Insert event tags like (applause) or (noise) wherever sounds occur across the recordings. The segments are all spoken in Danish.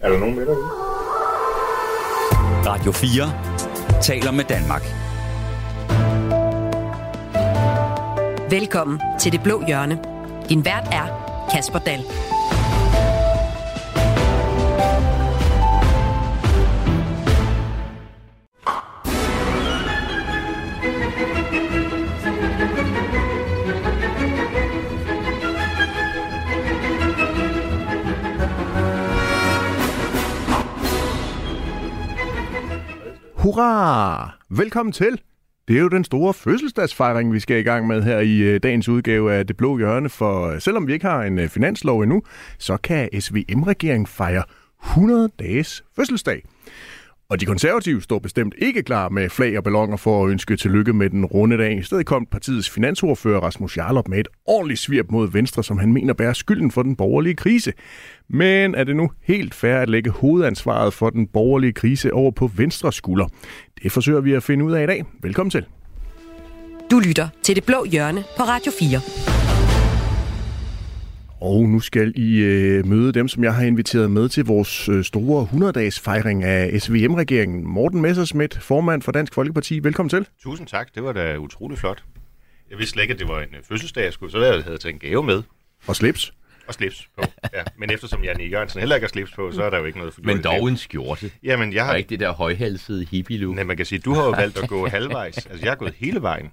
Er der nogen med derude? Radio 4 taler med Danmark. Velkommen til Det Blå Hjørne. Din vært er Kasper Dahl. Hurra! Velkommen til! Det er jo den store fødselsdagsfejring, vi skal i gang med her i øh, dagens udgave af Det Blå Hjørne, for øh, selvom vi ikke har en øh, finanslov endnu, så kan SVM-regeringen fejre 100 dages fødselsdag. Og de konservative står bestemt ikke klar med flag og ballonger for at ønske tillykke med den runde dag. I stedet kom partiets finansordfører Rasmus Jarlop med et ordentligt svirp mod Venstre, som han mener bærer skylden for den borgerlige krise. Men er det nu helt fair at lægge hovedansvaret for den borgerlige krise over på Venstres skulder? Det forsøger vi at finde ud af i dag. Velkommen til. Du lytter til Det Blå Hjørne på Radio 4. Og nu skal I øh, møde dem, som jeg har inviteret med til vores øh, store 100-dages fejring af SVM-regeringen. Morten Messerschmidt, formand for Dansk Folkeparti. Velkommen til. Tusind tak, det var da utrolig flot. Jeg vidste slet ikke, at det var en øh, fødselsdag, jeg skulle, så jeg havde taget en gave med Og slips. og slips på. Ja. Men eftersom Janne Jørgensen heller ikke har slips på, så er der jo ikke noget for Men dog en skjorte. Jamen, jeg Og har... ikke det der højhalsede hippie-look. Nej, man kan sige, du har jo valgt at gå halvvejs. Altså, jeg har gået hele vejen.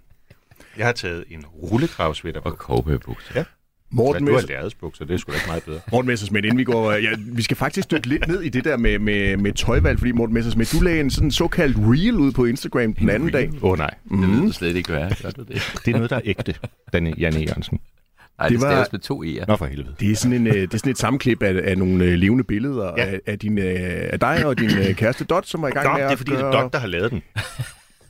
Jeg har taget en rullekravsvitter på. Og cowboybukser. Ja. Morten, du har lærredsbukser, det er sgu da ikke meget bedre. (laughs) Morten Messerschmidt, inden vi går... Ja, vi skal faktisk dykke lidt ned i det der med, med, med tøjvalg, fordi Morten Messerschmidt, du lagde en sådan såkaldt reel ud på Instagram den anden dag. Åh oh, nej, Det ved du slet ikke, hvad er. Det? det er noget, der er ægte, Danne Janne Jørgensen. Nej, Det det, var- med to E'er. Nå for helvede. Det er sådan, en, øh, det er sådan et sammenklip af, af nogle øh, levende billeder Ja. af, af, din, øh, af dig og din kæreste Dot, som var i gang Nå, med det at er fordi, det gøre... er Dot, der har lavet den.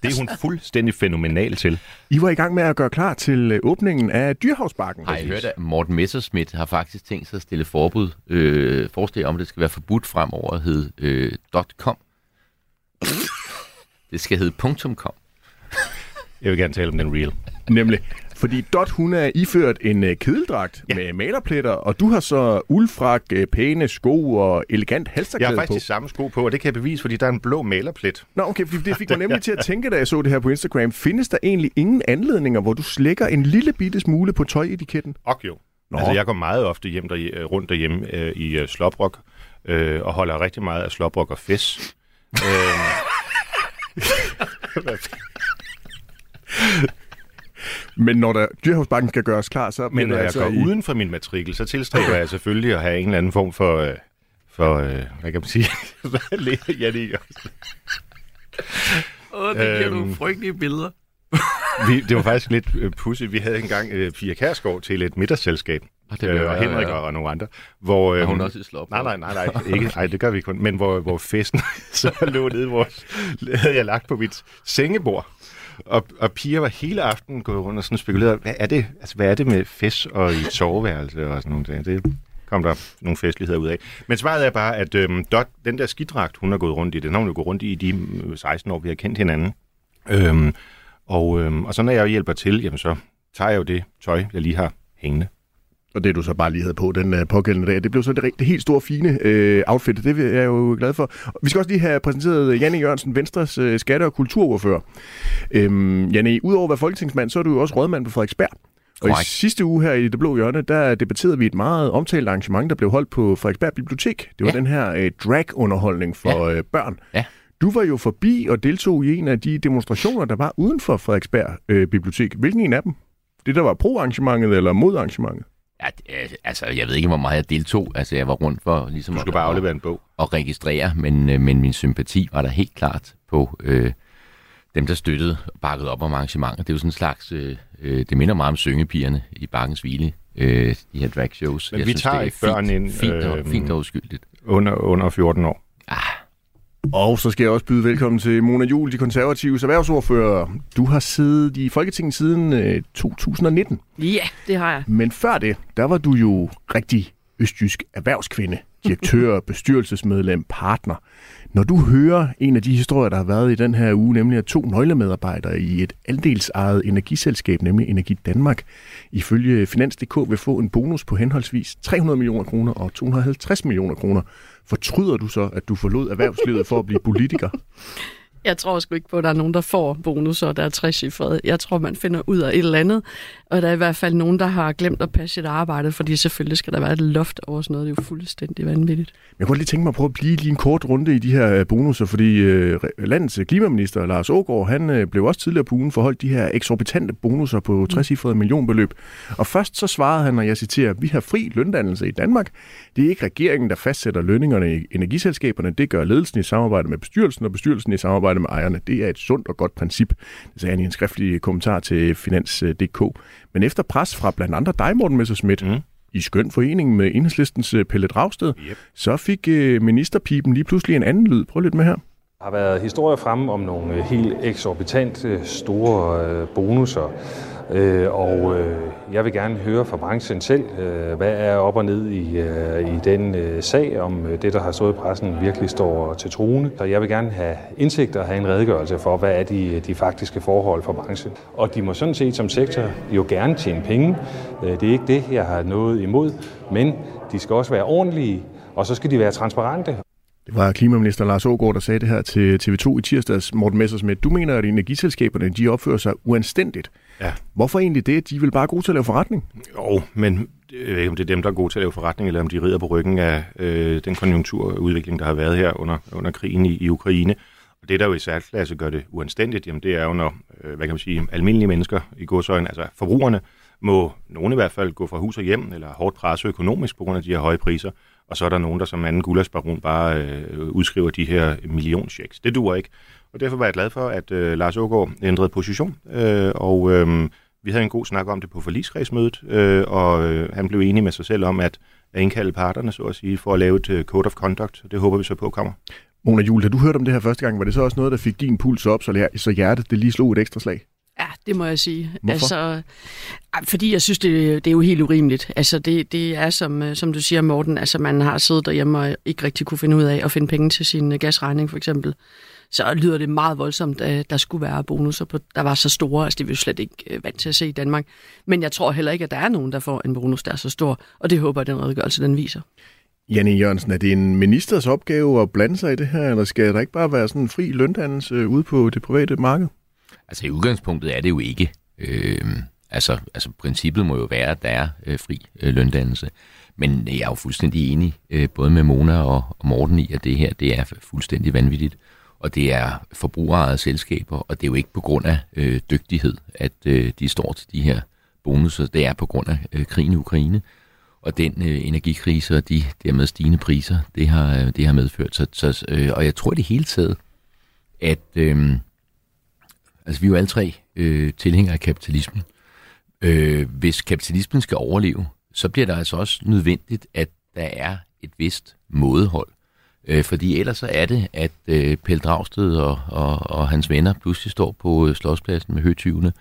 Det er hun fuldstændig fænomenal til. I var i gang med at gøre klar til øh, åbningen af Dyrhavsbakken. Har I hørt, at Morten Messerschmidt har faktisk tænkt sig at stille forbud, øh, forslag om, at det skal være forbudt fremover at hedde øh, .com. (laughs) Det skal hedde .com. Jeg vil gerne tale om den real. Nemlig. Fordi Dot, hun er iført en øh, kedeldragt ja. Med malerpletter, og du har så uldfrak, øh, pæne sko og elegant Jeg halsterklæde har på. faktisk de samme sko på, og det kan jeg bevise, fordi der er en blå malerplet. Nå, okay, fordi det fik mig nemlig til at (laughs) tænke, da jeg så det her på Instagram. Findes der egentlig ingen anledninger, hvor du slækker en lille bitte smule på tøjetiketten? Og jo. Nå. Altså, jeg går meget ofte hjem der, øh, rundt derhjemme øh, i øh, Slobrok, øh, og holder rigtig meget af Slobrok og Fes. (laughs) øh, (laughs) Men når der Dyrhavsbakken skal gøres klar, så... men når jeg altså går i- uden for min matrikel, så tilstræber jeg (laughs) selvfølgelig at have en eller anden form for... Øh, for øh, hvad kan man sige? (laughs) Hvad lærer jeg det ikke? Åh, det giver nogle frygtelige billeder. Vi, det var faktisk lidt øh, pudsigt. Vi havde engang øh, Pia Kærsgaard til et middagsselskab. Og det øh, og ja, Henrik ja. og, og nogle andre. Hvor, øh, Er hun også i slop? Nej, nej, nej, nej, ikke, nej, det gør vi kun. Men hvor, hvor festen (laughs) så lå nede, hvor havde jeg lagt på mit sengebord. Og, og piger var hele aftenen gået rundt og sådan spekuleret, hvad er det, altså, hvad er det med fest og i soveværelse og sådan nogle ting. Det kom der nogle festligheder ud af. Men svaret er bare, at øhm, Dot, den der skidragt, hun har gået rundt i, den har hun jo gået rundt i de øh, 16 år, vi har kendt hinanden. Øhm, og, øhm, og så når jeg hjælper til, jamen så tager jeg jo det tøj, jeg lige har hængende. Og det du så bare lige havde på den uh, pågældende dag, det blev så det, det helt store, fine uh, outfit. Det er jeg jo glad for. Vi skal også lige have præsenteret Janne Jørgensen, Venstres uh, skatte- og kulturordfører. Øhm, Janne, udover at være folketingsmand, så er du jo også rådmand på Frederiksberg. Og i Korrekt. sidste uge her i Det Blå Hjørne, der debatterede vi et meget omtalt arrangement, der blev holdt på Frederiksberg Bibliotek. Det var Ja. den her uh, drag-underholdning for uh, børn. Ja. Du var jo forbi og deltog i en af de demonstrationer, der var uden for Frederiksberg øh, Bibliotek. Hvilken en af dem? Det, der var pro-arrangementet eller mod det- øh, altså, jeg ved ikke, hvor meget jeg deltog. Altså, jeg var rundt for ligesom Du skal at- bare at- aflevere en bog. at registrere, men, øh, men min sympati var der helt klart på øh, dem, der støttede og bakkede op om arrangementet. Det er jo sådan en slags, øh, øh, det minder meget om syngepigerne i Bakkens Hvile, øh, de her drag shows. Men vi tager det er ikke børn fint, ind, Fint, og, øh, fint og uskyldigt. Under, under 14 år. Ah, Og så skal jeg også byde velkommen til Mona Jul, de konservative erhvervsordfører. Du har siddet i Folketinget siden øh, 2019. Ja, det har jeg. Men før det, der var du jo rigtig østjysk erhvervskvinde, direktør, bestyrelsesmedlem, partner. Når du hører en af de historier, der har været i den her uge, nemlig at to nøglemedarbejdere i et andelsejet energiselskab, nemlig Energi Danmark, ifølge Finans.dk vil få en bonus på henholdsvis 300 millioner kroner og 250 millioner kroner. Fortryder du så, at du forlod erhvervslivet for at blive politiker? (laughs) Jeg tror sgu ikke på, at der er nogen, der får bonusser, der er trecifrede. Jeg tror, man finder ud af et eller andet. Og der er i hvert fald nogen, der har glemt at passe sit arbejde, fordi selvfølgelig skal der være et loft over sådan noget. Det er jo fuldstændig vanvittigt. Jeg kunne lige tænke mig at prøve at blive lige en kort runde i de her øh, bonusser, fordi øh, landets klimaminister Lars Ågaard, han øh, blev også tidligere på ugen forholdt de her eksorbitante bonusser på 60 millionbeløb. Og først så svarede han, og jeg citerer, vi har fri løndannelse i Danmark. Det er ikke regeringen, der fastsætter lønningerne i energiselskaberne. Det gør ledelsen i samarbejde med bestyrelsen, og bestyrelsen i samarbejde med ejerne. Det er et sundt og godt princip, det sagde han i en skriftlig kommentar til Finans.dk. Men efter pres fra blandt andre dig, Morten Messersmith, mm. i skøn forening med enhedslistens øh, Pelle Dragsted, yep. så fik øh, ministerpipen lige pludselig en anden lyd. Prøv lidt med her. Der har været historier fremme om nogle øh, helt eksorbitante store bonusser, Øh, og øh, jeg vil gerne høre fra branchen selv, øh, hvad er op og ned i, øh, i den øh, sag, om øh, det, der har stået i pressen, virkelig står til truende. Så jeg vil gerne have indsigt og have en redegørelse for, hvad er de, de faktiske forhold for branchen. Og de må sådan set som sektor jo gerne tjene penge. Det er ikke det, jeg har noget imod, men de skal også være ordentlige, og så skal de være transparente. Det var klimaminister Lars Ågaard, der sagde det her til TV2 i tirsdags. Morten Messersmith, du mener, at energiselskaberne de opfører sig uanstændigt. Ja. Hvorfor egentlig det? De vil bare gode til at lave forretning. Jo, men jeg ved ikke, om det er dem, der er gode til at lave forretning, eller om de rider på ryggen af øh, den konjunkturudvikling, der har været her under, under krigen i, i Ukraine. Og det, der jo i særklasse gør det uanstændigt, jamen det er jo, når øh, hvad kan man sige, almindelige mennesker i godsøjne, altså forbrugerne, må nogen i hvert fald gå fra hus og hjem, eller hårdt presse økonomisk på grund af de her høje priser, og så er der nogen, der som anden gulasbaron bare øh, udskriver de her millionchecks. Det duer ikke. Og derfor var jeg glad for, at øh, Lars Ågaard ændrede position, øh, og øh, vi havde en god snak om det på forliskredsmødet, øh, og øh, han blev enig med sig selv om at, at indkalde parterne, så at sige, for at lave et uh, code of conduct. Det håber vi så på kommer. Mona Jule, da du hørte om det her første gang, var det så også noget, der fik din puls op, så, så hjertet det lige slog et ekstra slag? Ja, det må jeg sige. Hvorfor? Altså, fordi jeg synes, det, det er jo helt urimeligt. Altså, det, det er, som, øh, som du siger, Morten, altså, man har siddet derhjemme og ikke rigtig kunne finde ud af at finde penge til sin øh, gasregning, for eksempel. Så lyder det meget voldsomt, at der skulle være bonusser, på, der var så store. Altså, det er vi jo slet ikke øh, vant til at se i Danmark. Men jeg tror heller ikke, at der er nogen, der får en bonus, der er så stor. Og det håber jeg, den redegørelse, den viser. Janne Jørgensen, er det en ministers opgave at blande sig i det her, eller skal der ikke bare være sådan en fri løndannelse ude på det private marked? Altså i udgangspunktet er det jo ikke. Øh, altså, altså princippet må jo være, at der er øh, fri øh, løndannelse. Men jeg er jo fuldstændig enig, øh, både med Mona og, og Morten i, at det her det er fuldstændig vanvittigt. Og det er forbrugerejede selskaber, og det er jo ikke på grund af øh, dygtighed, at øh, de står til de her bonusser. Det er på grund af øh, krigen i Ukraine. Og den øh, energikrise og de dermed stigende priser, det har, øh, det har medført. Så, så, øh, og jeg tror det hele taget, at... Øh, Altså, vi er jo alle tre øh, tilhængere af kapitalismen. Øh, hvis kapitalismen skal overleve, så bliver der altså også nødvendigt, at der er et vist mådehold. Øh, fordi ellers så er det, at øh, Pelle Dragsted og, og, og hans venner pludselig står på øh, slåspladsen med høtyvene,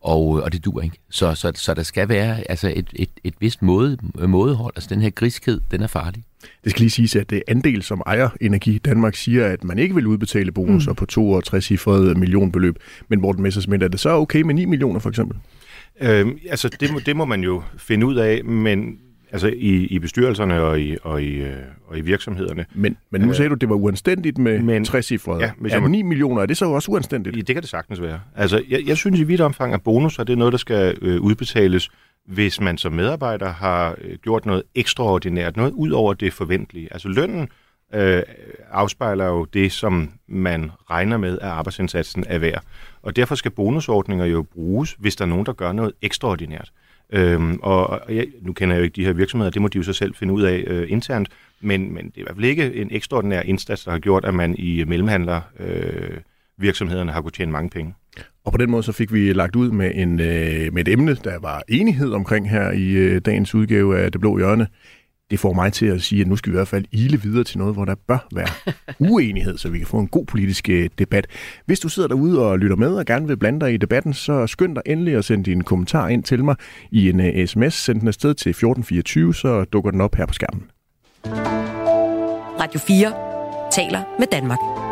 og, og det dur ikke. Så, så, så der skal være altså et, et, et vist måde, mådehold. Altså den her griskhed, den er farlig. Det skal lige siges, at det andel, som ejer Energi Danmark, siger, at man ikke vil udbetale bonusser mm. på 62 cifrede millionbeløb. Men Morten Messersmith, er det så okay med 9 millioner for eksempel? Øhm, altså, det må, det må man jo finde ud af, men altså i, i bestyrelserne og i, og, i, øh, og i virksomhederne. Men, men nu øh, sagde du, at det var uanstændigt med men, 60 cifrede. Ja, er må, 9 millioner, er det så også uanstændigt? Ja, det kan det sagtens være. Altså, jeg, jeg synes i vidt omfang, at bonusser det er noget, der skal øh, udbetales hvis man som medarbejder har øh, gjort noget ekstraordinært, noget ud over det forventelige. Altså lønnen øh, afspejler jo det, som man regner med, at arbejdsindsatsen er værd. Og derfor skal bonusordninger jo bruges, hvis der er nogen, der gør noget ekstraordinært. Øhm, og jeg, nu kender jeg jo ikke de her virksomheder, det må de jo så selv finde ud af øh, internt, men, men det er i hvert fald ikke en ekstraordinær indsats, der har gjort, at man i mellemhandler øh, virksomhederne har kunnet tjene mange penge. Og på den måde så fik vi lagt ud med, en, øh, med et emne, der var enighed omkring her i øh, dagens udgave af Det Blå Hjørne det får mig til at sige, at nu skal vi i hvert fald ile videre til noget, hvor der bør være (laughs) uenighed, så vi kan få en god politisk øh, debat. Hvis du sidder derude og lytter med og gerne vil blande dig i debatten, så skynd dig endelig at sende din kommentar ind til mig i en uh, sms. Send den afsted til 1424, så dukker den op her på skærmen. Radio 4 taler med Danmark.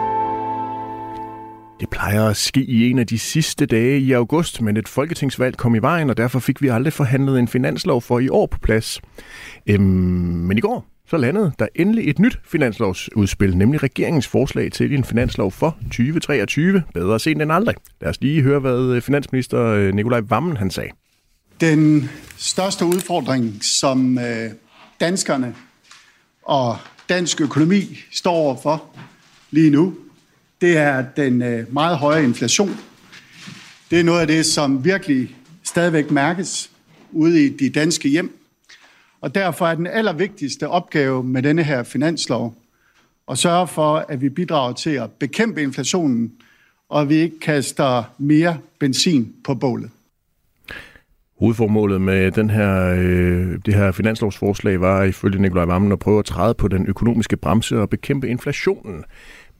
Det plejer at ske i en af de sidste dage i august, men et folketingsvalg kom i vejen, og derfor fik vi aldrig forhandlet en finanslov for i år på plads. Øhm, men i går så landede der endelig et nyt finanslovsudspil, nemlig regeringens forslag til en finanslov for 2023. Bedre sent end aldrig. Lad os lige høre, hvad øh, finansminister øh, Nikolaj Vammen han sagde. Den største udfordring, som øh, danskerne og dansk økonomi står overfor lige nu, det er den øh, meget høje inflation. Det er noget af det, som virkelig stadigvæk mærkes ude i de danske hjem. Og derfor er den allervigtigste opgave med denne her finanslov at sørge for, at vi bidrager til at bekæmpe inflationen, og at vi ikke kaster mere benzin på bålet. Hovedformålet med den her, øh, det her finanslovsforslag var ifølge Nikolaj Vammen at prøve at træde på den økonomiske bremse og bekæmpe inflationen.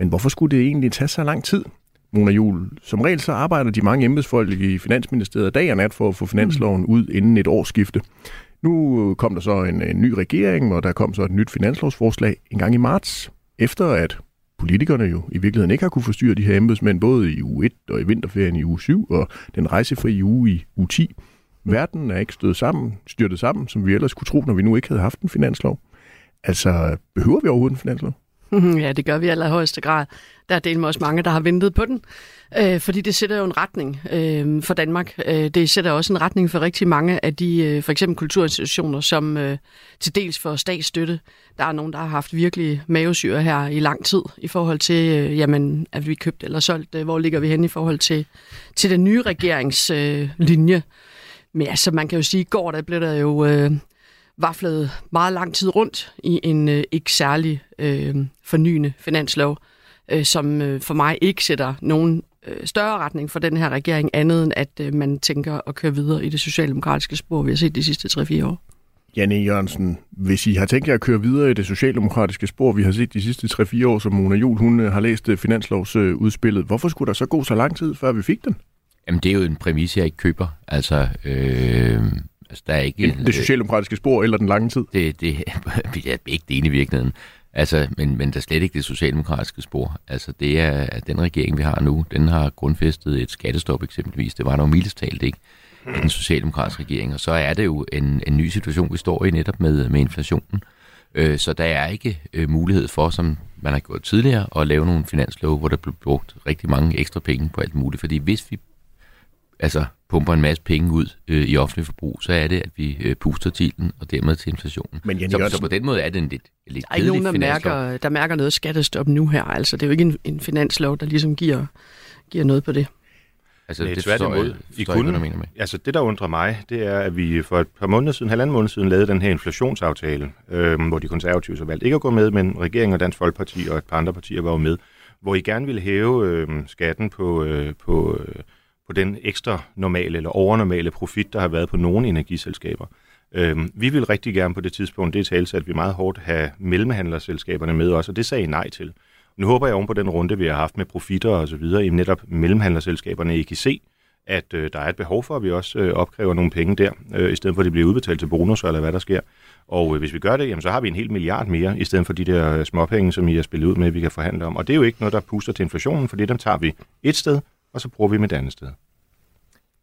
Men hvorfor skulle det egentlig tage så lang tid? Mona Jul, som regel så arbejder de mange embedsfolk i Finansministeriet dag og nat for at få finansloven ud inden et årsskifte. Nu kom der så en, en ny regering, og der kom så et nyt finanslovsforslag en gang i marts, efter at politikerne jo i virkeligheden ikke har kunne forstyrre de her embedsmænd, både i uge 1 og i vinterferien i uge 7, og den rejsefri uge i uge 10. Verden er ikke stået sammen, styrtet sammen, som vi ellers kunne tro, når vi nu ikke havde haft en finanslov. Altså, behøver vi overhovedet en finanslov? (laughs) Ja, det gør vi i allerhøjeste grad. Der er delt med også mange, der har ventet på den, øh, fordi det sætter jo en retning øh, for Danmark. Øh, det sætter også en retning for rigtig mange af de øh, for eksempel kulturinstitutioner, som øh, til dels får statsstøtte. Der er nogen, der har haft virkelig mavesyre her i lang tid i forhold til, øh, jamen, er vi købt eller solgt? Øh, hvor ligger vi hen i forhold til, til den nye regeringslinje? Øh, linje? Men altså, man kan jo sige, at i går der blev der jo øh, vaflet meget lang tid rundt i en øh, ikke særlig øh, fornyende finanslov, øh, som øh, for mig ikke sætter nogen øh, større retning for den her regering, andet end at øh, man tænker at køre videre i det socialdemokratiske spor, vi har set de sidste 3-4 år. Janne Jørgensen, hvis I har tænkt jer at køre videre i det socialdemokratiske spor, vi har set de sidste 3-4 år, som Mona Jul hun øh, har læst øh, finanslovsudspillet, hvorfor skulle der så gå så lang tid, før vi fik den? Jamen, det er jo en præmis, jeg ikke køber. Altså, øh, altså der er ikke... Det socialdemokratiske spor eller den lange tid? Det, det (laughs) er ikke det ene i virkeligheden. Altså, men, men der er slet ikke det socialdemokratiske spor. Altså, det er, at den regering, vi har nu, den har grundfæstet et skattestop eksempelvis. Det var der jo mildest talt ikke i den socialdemokratiske regering. Og så er det jo en, en ny situation, vi står i netop med, med inflationen. Øh, så der er ikke øh, mulighed for, som man har gjort tidligere, at lave nogle finanslove, hvor der bliver brugt rigtig mange ekstra penge på alt muligt. Fordi hvis vi altså pumper en masse penge ud øh, i offentlig forbrug, så er det, at vi øh, puster til den, og dermed til inflationen. Men Jenny, så, så på den måde er det en lidt, lidt Der er ikke nogen, der mærker, der mærker noget skattestop nu her. Altså, det er jo ikke en, en finanslov, der ligesom giver, giver noget på det. Altså, Nej, det tværtimod. I kunne, med. Altså, det, der undrer mig, det er, at vi for et par måneder siden, halvanden måned siden, lavede den her inflationsaftale, øh, hvor de konservative så valgte ikke at gå med, men regeringen og Dansk Folkeparti og et par andre partier var jo med, hvor I gerne ville hæve øh, skatten på, øh, på øh, på den ekstra normale eller overnormale profit, der har været på nogle energiselskaber. Øhm, vi vil rigtig gerne på det tidspunkt, det er at vi meget hårdt have mellemhandlerselskaberne med os, og det sagde I nej til. Nu håber jeg oven på den runde, vi har haft med profitter og så videre, i netop mellemhandlerselskaberne, I kan se, at øh, der er et behov for, at vi også øh, opkræver nogle penge der, øh, i stedet for at det bliver udbetalt til bonus eller hvad der sker. Og øh, hvis vi gør det, jamen, så har vi en hel milliard mere, i stedet for de der øh, småpenge, som I har spillet ud med, vi kan forhandle om. Og det er jo ikke noget, der puster til inflationen, for det dem tager vi et sted, og så bruger vi med det andet sted.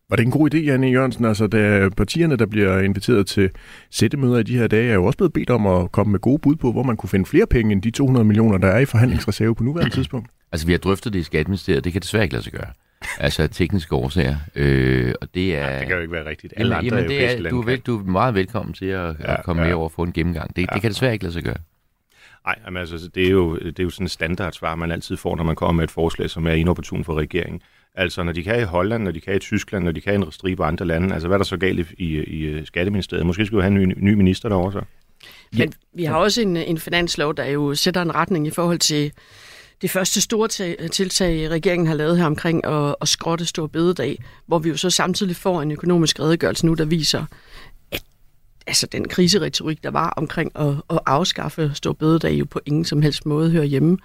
Var det en god idé, Janne Jørgensen? Altså, da partierne, der bliver inviteret til sættemøder i de her dage, er jo også blevet bedt om at komme med gode bud på, hvor man kunne finde flere penge end de 200 millioner, der er i forhandlingsreserve på nuværende (clears throat) tidspunkt. Altså, vi har drøftet det i Skatteministeriet, det kan desværre ikke lade sig gøre. Altså tekniske årsager. Øh, og det er... Ja, det kan jo ikke være rigtigt. Alle jamen, andre jamen, det er, du, er vel, du er meget velkommen til at, ja, at komme ja. med over og få en gennemgang. Det, ja, det kan desværre ikke lade sig gøre. Nej, altså, det er, jo, det er jo sådan et standardsvar, man altid får, når man kommer med et forslag, som er inopportun for regeringen. Altså, når de kan i Holland, når de kan i Tyskland, når de kan i en stribe andre lande, altså hvad er der så galt i, i, i øh, Skatteministeriet? Måske skulle vi have en ny, ny minister derovre så. Men vi har også en, en finanslov, der jo sætter en retning i forhold til det første store tiltag, regeringen har lavet her omkring at, at skrotte stor bededag, hvor vi jo så samtidig får en økonomisk redegørelse nu, der viser, at altså den kriseretorik, der var omkring at, at afskaffe stor bededag, jo på ingen som helst måde hører hjemme.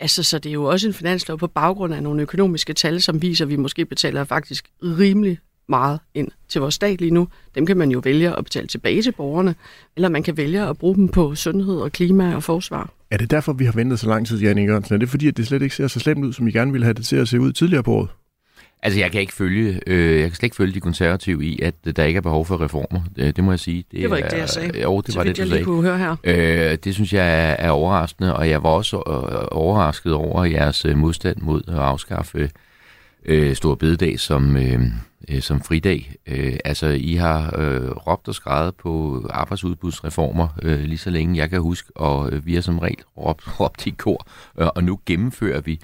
Altså, så det er jo også en finanslov på baggrund af nogle økonomiske tal, som viser, at vi måske betaler faktisk rimelig meget ind til vores stat lige nu. Dem kan man jo vælge at betale tilbage til borgerne, eller man kan vælge at bruge dem på sundhed og klima og forsvar. Er det derfor, vi har ventet så lang tid, Janne Jørgensen? Er det fordi, at det slet ikke ser så slemt ud, som I gerne ville have det til at se ud tidligere på året? Altså, jeg kan ikke følge, øh, jeg kan slet ikke følge de konservative i, at der ikke er behov for reformer. Det, det må jeg sige. Det, det var ikke det, jeg sagde. Jo, det så var det, jeg du lige sagde. kunne høre her. Øh, det synes jeg er, er overraskende, og jeg var også øh, overrasket over jeres øh, modstand mod at afskaffe øh, Stor Bededag som, øh, øh, som fridag. Øh, altså, I har øh, råbt og skrevet på arbejdsudbudsreformer øh, lige så længe jeg kan huske, og øh, vi har som regel råbt, råbt i kor, øh, og nu gennemfører vi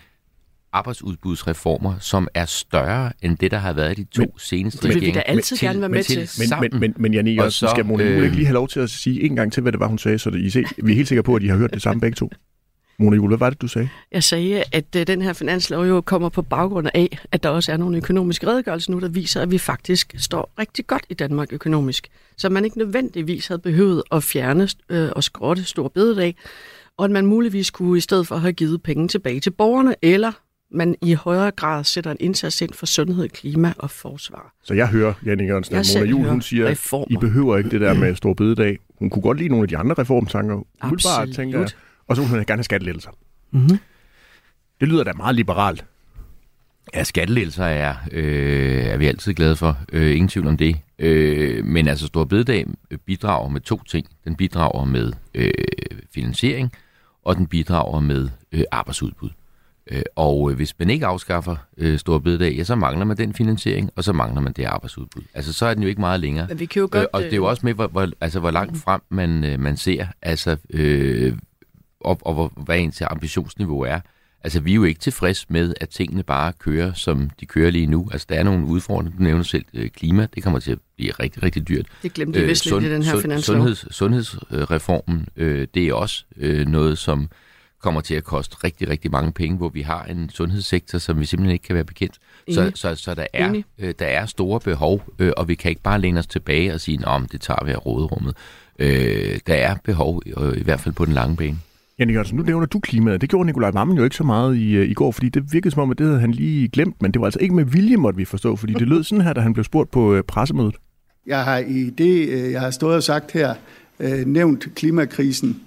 arbejdsudbudsreformer, som er større end det, der har været de to Men- seneste Det vil vi regeringer. da altid til- gerne være med til. Men, sammen. men, men, men Jan Og Jørgensen, så, skal Mona øh, ikke lige have lov til at sige en gang til, hvad det var, hun sagde, så det, I se, vi er helt sikre på, at I har hørt det samme begge to? Mona Juhl, hvad var det, du sagde? Jeg sagde, at øh, den her finanslov jo kommer på baggrund af, at der også er nogle økonomiske redegørelser nu, der viser, at vi faktisk står rigtig godt i Danmark økonomisk. Så man ikke nødvendigvis havde behøvet at fjerne øh, og skrotte stor bededag, og at man muligvis kunne i stedet for have givet penge tilbage til borgerne, eller man i højere grad sætter en indsats ind for sundhed, klima og forsvar. Så jeg hører, Jan Jørgensen, Jeg at Mona Juhl, hun siger, at reformer. I behøver ikke det der med stor bededag. Hun kunne godt lide nogle af de andre reformtanker. Absolut. tænker jeg. Og så ville hun gerne have skattelettelser. Mhm. Det lyder da meget liberalt. Ja, skattelettelser er, øh, er vi altid glade for. Øh, ingen tvivl om det. Øh, men altså, Stor Bededag bidrager med to ting. Den bidrager med øh, finansiering, og den bidrager med øh, arbejdsudbud. Øh, og øh, hvis man ikke afskaffer øh, Stor Bededag, ja, så mangler man den finansiering, og så mangler man det arbejdsudbud. Altså, så er den jo ikke meget længere. Men vi kan jo godt... Øh, og det er jo også med, hvor, hvor, altså, hvor langt frem man, øh, man ser, altså, øh, og, og hvor, hvad ens ambitionsniveau er. Altså, vi er jo ikke tilfreds med, at tingene bare kører, som de kører lige nu. Altså, der er nogle udfordringer. Du nævner selv øh, klima. Det kommer til at blive rigtig, rigtig dyrt. det glemte vi vist lidt i den her finanslov. Sundheds, sundhedsreformen, øh, det er også øh, noget, som kommer til at koste rigtig, rigtig mange penge, hvor vi har en sundhedssektor, som vi simpelthen ikke kan være bekendt. Så, Enig. så, så der, er, øh, der er store behov, øh, og vi kan ikke bare læne os tilbage og sige, at det tager vi af råderummet. Øh, der er behov, øh, i hvert fald på den lange bane. Jan Jørgensen, nu nævner du klimaet. Det gjorde Nikolaj Vammen jo ikke så meget i, øh, i går, fordi det virkede som om, at det havde han lige glemt, men det var altså ikke med vilje, måtte vi forstå, fordi det lød sådan her, da han blev spurgt på øh, pressemødet. Jeg har i det, øh, jeg har stået og sagt her, øh, nævnt klimakrisen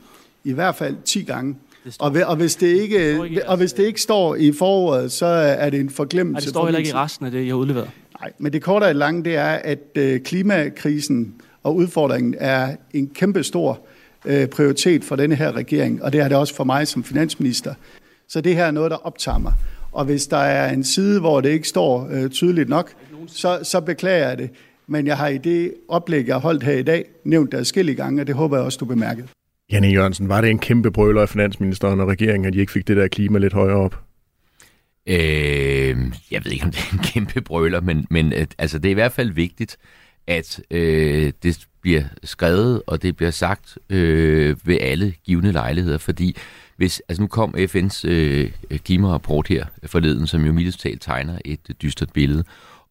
i hvert fald 10 gange. Og, og, hvis det ikke, og hvis det ikke står i foråret, så er det en forglemmelse. Nej, det står heller ikke i resten af det, jeg har udleveret. Nej, men det korte og lange, det er, at øh, klimakrisen og udfordringen er en kæmpe stor øh, prioritet for denne her regering, og det er det også for mig som finansminister. Så det her er noget, der optager mig. Og hvis der er en side, hvor det ikke står øh, tydeligt nok, så, så beklager jeg det. Men jeg har i det oplæg, jeg har holdt her i dag, nævnt det adskillige gange, og det håber jeg også, du bemærkede. Janne Jørgensen, var det en kæmpe brøler af finansministeren og regeringen, at de ikke fik det der klima lidt højere op? Øh, jeg ved ikke, om det er en kæmpe brøler, men, men øh, altså, det er i hvert fald vigtigt, at øh, det bliver skrevet, og det bliver sagt øh, ved alle givende lejligheder, fordi hvis, altså nu kom FN's øh, klimarapport her forleden, som jo mildest talt tegner et dystert billede,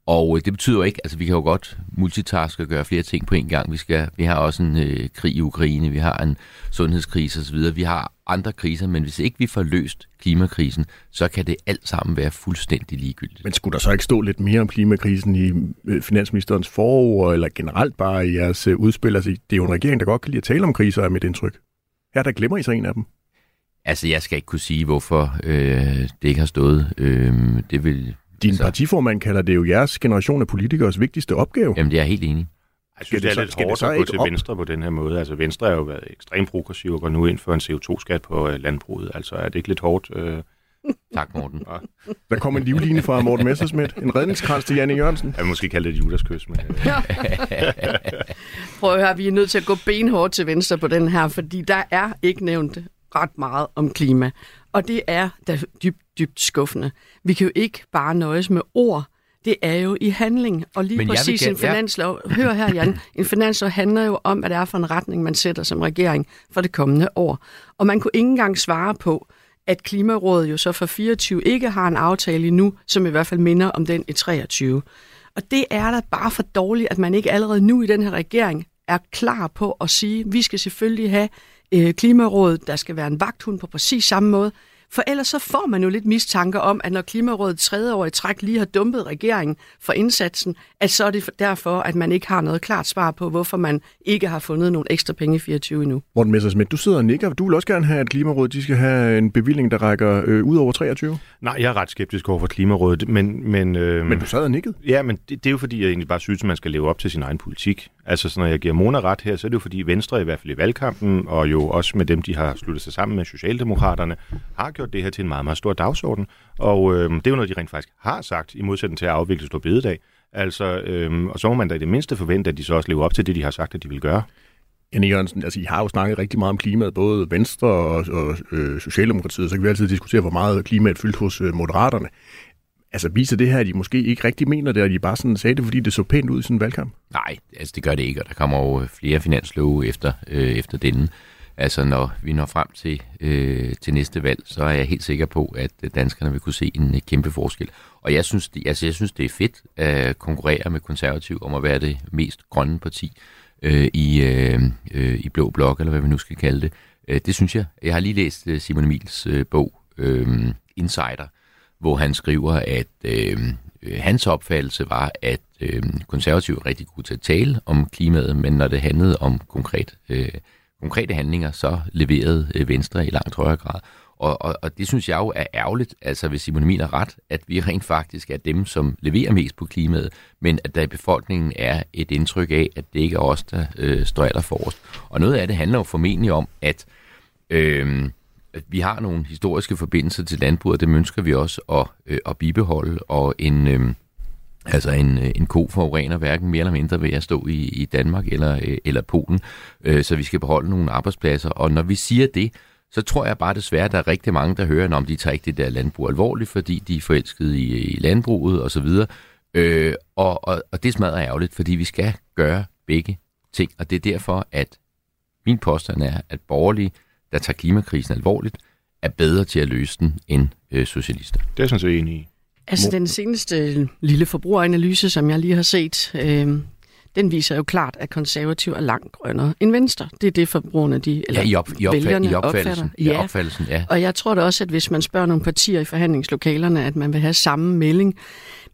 og øh, det betyder jo ikke, altså vi kan jo godt multitaske og gøre flere ting på en gang. Vi, skal, vi har også en øh, krig i Ukraine, vi har en sundhedskrise osv., vi har andre kriser, men hvis ikke vi får løst klimakrisen, så kan det alt sammen være fuldstændig ligegyldigt. Men skulle der så ikke stå lidt mere om klimakrisen i øh, finansministerens forår, eller generelt bare i jeres øh, udspil? Altså, det er jo en regering, der godt kan lide at tale om kriser, er mit indtryk. Her der glemmer I så en af dem. Altså, jeg skal ikke kunne sige, hvorfor øh, det ikke har stået. Øh, det vil... Din altså, partiformand kalder det jo jeres generation af politikers vigtigste opgave. Jamen, det er jeg helt enig. Jeg synes, det det er så- lidt hårdt at gå til op? Venstre på den her måde. Altså, Venstre har jo været ekstremt progressiv og går nu ind for en CO2-skat på øh, landbruget. Altså, er det ikke lidt hårdt? Øh, Tak, Morten. Der kom en livline fra Morten Messersmith. En redningskrans til Janne Jørgensen. jeg vil måske kalde det et Judas-kys, men øh, Prøv at høre, vi er nødt til at gå benhårdt til venstre på den her, fordi der er ikke nævnt ret meget om klima. Og det er da dybt, dybt skuffende. Vi kan jo ikke bare nøjes med ord. Det er jo i handling. Og lige Men præcis gerne- en finanslov, hør her Jan, en finanslov handler jo om, hvad det er for en retning, man sætter som regering for det kommende år. Og man kunne ikke engang svare på, at Klimarådet jo så for 24 ikke har en aftale endnu, som i hvert fald minder om den i 23. Og det er da bare for dårligt, at man ikke allerede nu i den her regering er klar på at sige, at vi skal selvfølgelig have øh, Klimarådet, der skal være en vagthund på præcis samme måde. For ellers så får man jo lidt mistanke om, at når Klimarådet tredje år i træk lige har dumpet regeringen for indsatsen, at så er det derfor, at man ikke har noget klart svar på, hvorfor man ikke har fundet nogle ekstra penge i 24 endnu. Morten Messersmith, du sidder og nikker. Du vil også gerne have, at Klimarådet de skal have en bevilling, der rækker øh, ud over 23? Nej, jeg er ret skeptisk over for Klimarådet, men... Men, øh, Men du sad og nikkede. Ja, men det, det er jo fordi, jeg egentlig bare synes, at man skal leve op til sin egen politik. Altså, så når jeg giver Mona ret her, så er det jo fordi Venstre, i hvert fald i valgkampen, og jo også med dem, de har sluttet sig sammen med Socialdemokraterne, har gjort det her til en meget, meget stor dagsorden. Og øh, det er jo noget, de rent faktisk har sagt, i modsætning til at afvikle Stor Bededag. Altså, øh, og så må man da i det mindste forvente, at de så også lever op til det, de har sagt, at de vil gøre. Janne Jørgensen, altså I har jo snakket rigtig meget om klimaet, både Venstre og, og øh, Socialdemokratiet, så kan vi altid diskutere, hvor meget klimaet fyldt hos øh, Moderaterne. Altså viser det her, at de måske ikke rigtig mener det, og de bare sådan sagde det, fordi det så pænt ud i sådan en valgkamp? Nej, altså det gør det ikke, og der kommer jo flere finanslove efter, øh, efter denne. Altså når vi når frem til, øh, til næste valg, så er jeg helt sikker på, at øh, danskerne vil kunne se en øh, kæmpe forskel. Og jeg synes, det, altså, jeg synes, det er fedt at konkurrere med konservativ om at være det mest grønne parti øh, i, øh, øh i Blå Blok, eller hvad vi nu skal kalde det. Det synes jeg. Jeg har lige læst Simon Emils bog, øh, Insider, hvor han skriver, at øh, øh, hans opfattelse var, at øh, konservative er rigtig gode til at tale om klimaet, men når det handlede om konkret, øh, konkrete handlinger, så leverede øh, Venstre i langt højere grad. Og, og, og det synes jeg jo er ærgerligt, altså hvis Simon Emil har ret, at vi rent faktisk er dem, som leverer mest på klimaet, men at der i befolkningen er et indtryk af, at det ikke er os, der øh, står allerforrest. Og noget af det handler jo formentlig om, at øh, vi har nogle historiske forbindelser til landbruget, det ønsker vi også at, øh, at bibeholde, og en, øh, altså en, øh, en ko forurener hverken mere eller mindre ved at stå i, i Danmark eller, øh, eller Polen, øh, så vi skal beholde nogle arbejdspladser, og når vi siger det, så tror jeg bare desværre, at der er rigtig mange, der hører, om de tager ikke det der landbrug alvorligt, fordi de er forelskede i, i landbruget osv., øh, og, og, og det smadrer ærgerligt, fordi vi skal gøre begge ting, og det er derfor, at min påstand er, at borgerlige der tager klimakrisen alvorligt, er bedre til at løse den end øh, socialister. Det er jeg sådan set enig i. Altså den seneste lille forbrugeranalyse, som jeg lige har set, øh, den viser jo klart, at konservativ er langt grønnere end venstre. Det er det, forbrugerne de, eller ja, i, op, i, opfald, vælgerne i opfattelsen. opfatter. Ja. opfattelsen, ja. Og jeg tror da også, at hvis man spørger nogle partier i forhandlingslokalerne, at man vil have samme melding.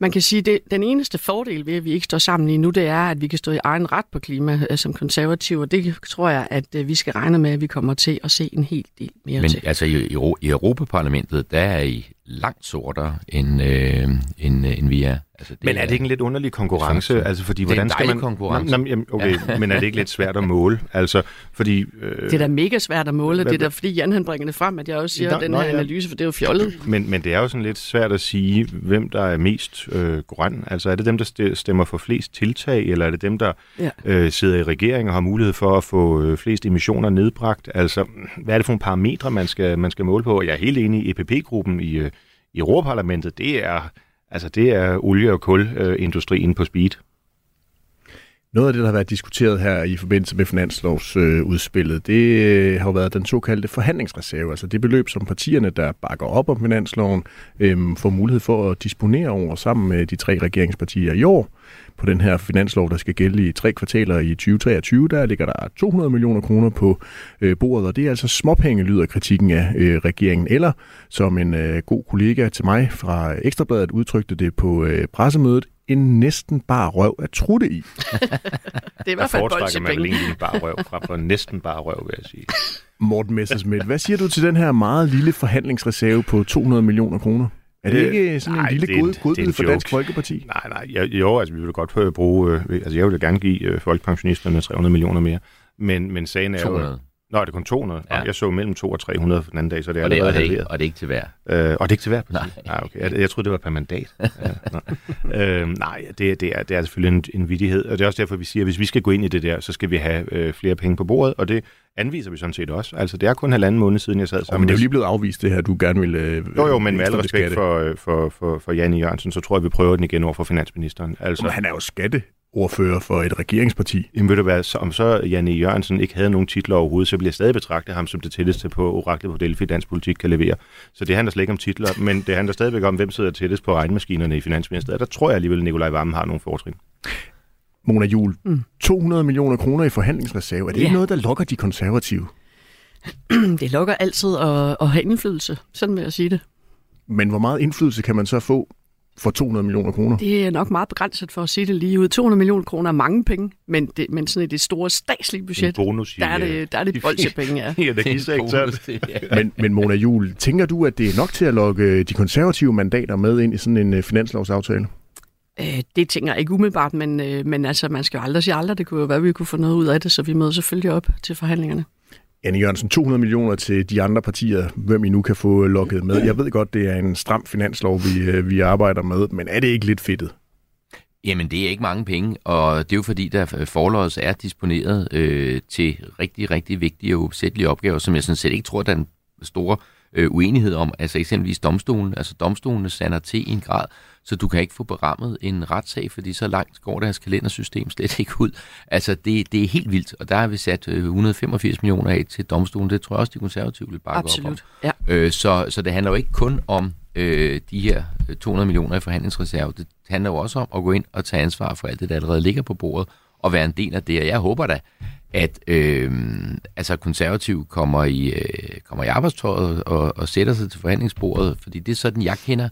Man kan sige, at det, den eneste fordel ved, at vi ikke står sammen lige nu, det er, at vi kan stå i egen ret på klima øh, som konservative, og det tror jeg, at øh, vi skal regne med, at vi kommer til at se en hel del mere Men til. altså i, i, i Europaparlamentet, der er I langt sortere, end, øh, end, øh, end vi er. Altså, det men er det ikke en lidt underlig konkurrence? Det er, altså, fordi, det er hvordan en skal man... konkurrence. Nå, jamen, okay, ja. men er det ikke lidt svært at måle? Altså, fordi... Øh, det er da mega svært at måle, hvad, det er da fordi Jan han bringer det frem, at jeg også siger, Nå, at den her ja. analyse, for det er jo fjollet. Men, men det er jo sådan lidt svært at sige, hvem der er mest øh, grøn. Altså er det dem, der st- stemmer for flest tiltag, eller er det dem, der Ja. øh, sidder i regering og har mulighed for at få øh, flest emissioner nedbragt? Altså, hvad er det for nogle parametre, man skal, man skal måle på? Jeg er helt enig i EPP-gruppen i, øh, i Europaparlamentet. Det er, altså, det er olie- og kulindustrien på speed. Noget af det, der har været diskuteret her i forbindelse med finanslovsudspillet, øh, det øh, har jo været den såkaldte forhandlingsreserve, altså det beløb, som partierne, der bakker op om finansloven, øhm, får mulighed for at disponere over sammen med de tre regeringspartier i år. På den her finanslov, der skal gælde i tre kvartaler i 2023, der ligger der 200 millioner kroner på øh, bordet, og det er altså småpenge, lyder kritikken af øh, regeringen. Eller, som en øh, god kollega til mig fra Ekstrabladet udtrykte det på øh, pressemødet, en næsten bare røv at trutte i. (laughs) Det er i hvert fald foretrækker man vel egentlig en bare røv frem for næsten bare røv, vil jeg sige. (laughs) Morten Messersmith, hvad siger du til den her meget lille forhandlingsreserve på 200 millioner kroner? Er det Øh, ikke sådan en nej, lille en- god, det er godbid for. Dansk Folkeparti? Nej, nej, jeg, jo, altså vi vil godt prøve at bruge, øh, altså jeg vil gerne give øh, folkepensionisterne 300 millioner mere, men, men sagen er jo... 200. Nå, er det kun 200? Ja. Jeg så mellem 200 og 300 for den anden dag, så det er Og det, og, allerede det er ikke, halveret. og det er ikke til hver. Øh, og det er ikke til hver Nej. parti? Nej, okay. Jeg, jeg troede, det var per mandat. ja, nå. øh, nej, det, det, er, det er selvfølgelig en, en vidighed, og det er også derfor, vi siger, at hvis vi skal gå ind i det der, så skal vi have øh, flere penge på bordet, og det anviser vi sådan set også. Altså, det er kun halvanden måned siden, jeg sad Oh, sammen men det er jo lige blevet afvist, det her, du gerne vil... Øh, Jo, jo, men med al respekt beskatte. for, øh, for, for, for Janne Jørgensen, så tror jeg, vi prøver den igen over for finansministeren. Altså, Men han er jo skatteordfører for et regeringsparti. Jamen ved du hvad, så, om så Janne Jørgensen ikke havde nogen titler overhovedet, så bliver jeg stadig betragte ham som det tætteste på oraklet på Delphi, dansk politik kan levere. Så det handler slet ikke om titler, men det handler stadigvæk om, hvem sidder tættest på regnmaskinerne i Finansministeriet. Der tror jeg alligevel, at Nikolaj Vammen har nogle fortrin. Mona Jul, mm. 200 millioner kroner i forhandlingsreserve. Er det Ja. ikke noget, der lokker de konservative? (clears throat) Det lukker altid at, at have indflydelse, sådan vil jeg sige det. Men hvor meget indflydelse kan man så få for 200 millioner kroner? Det er nok meget begrænset for at sige det lige ud. 200 millioner kroner er mange penge, men, det, men sådan i det store statslige budget, En bonus der er øh, det, der er det bolsjepenge, (laughs) ja. (laughs) i energisektoren. Men, men Mona Jul, tænker du, at det er nok til at lokke de konservative mandater med ind i sådan en øh, finanslovsaftale? Øh, det tænker jeg ikke umiddelbart, men, øh, men altså, man skal jo aldrig sige aldrig. Det kunne jo være, at vi kunne få noget ud af det, så vi møder selvfølgelig op til forhandlingerne. Anne Jørgensen, 200 millioner til de andre partier, hvem I nu kan få lukket med. Jeg ved godt, det er en stram finanslov, vi, øh, vi arbejder med, men er det ikke lidt fedtet? Jamen, det er ikke mange penge, og det er jo fordi, der øh, forlås er disponeret øh, til rigtig, rigtig vigtige og opsættelige opgaver, som jeg sådan set ikke tror, der er en store øh, uenighed om. Altså eksempelvis domstolen. Altså domstolene sander til i en grad, så du kan ikke få berammet en retssag, fordi så langt går deres kalendersystem slet ikke ud. Altså, det, det er helt vildt, og der har vi sat øh, 185 millioner af til domstolen. Det tror jeg også, de konservative vil bakke op om. Absolut, ja. Øh, så, så det handler jo ikke kun om øh, de her 200 millioner i forhandlingsreserve. Det handler jo også om at gå ind og tage ansvar for alt det, der allerede ligger på bordet, og være en del af det. Og jeg håber da, at øh, altså konservativ kommer i, øh, kommer i arbejdstøjet og, og sætter sig til forhandlingsbordet, fordi det er sådan, jeg kender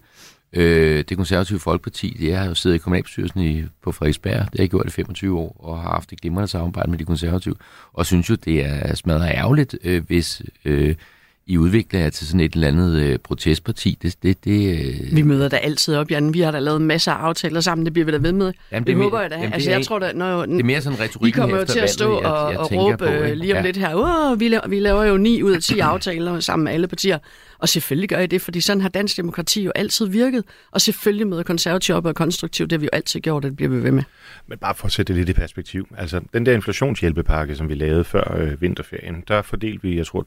øh, det konservative folkeparti. Jeg har jo siddet i kommunalbestyrelsen i, på Frederiksberg, det har jeg gjort i 25 år, og har haft et glimrende samarbejde med de konservative, og synes jo, det er smadret ærgerligt, øh, hvis øh, i udvikler jer til sådan et eller andet øh, protestparti. Det, det, det, øh, Vi møder da altid op, Jan. Vi har da lavet masser af aftaler sammen, det bliver vi da ved med. Jamen, det, det er håber jeg da. jamen, altså, jeg tror da, når, det er mere sådan I retorikken kommer jo til at stå valget, jeg- og, jeg og råbe på, på, ikke? lige om Ja. lidt her. Åh, vi, laver, vi laver jo 9 ud af 10 aftaler sammen med alle partier. Og selvfølgelig gør I det, fordi sådan har dansk demokrati jo altid virket. Og selvfølgelig møder konservativ op og konstruktivt, konstruktiv. Det har vi jo altid gjort, og det bliver vi ved med. Men bare for at sætte det lidt i perspektiv. Altså, den der inflationshjælpepakke, som vi lavede før øh, vinterferien, der fordelte vi, jeg tror,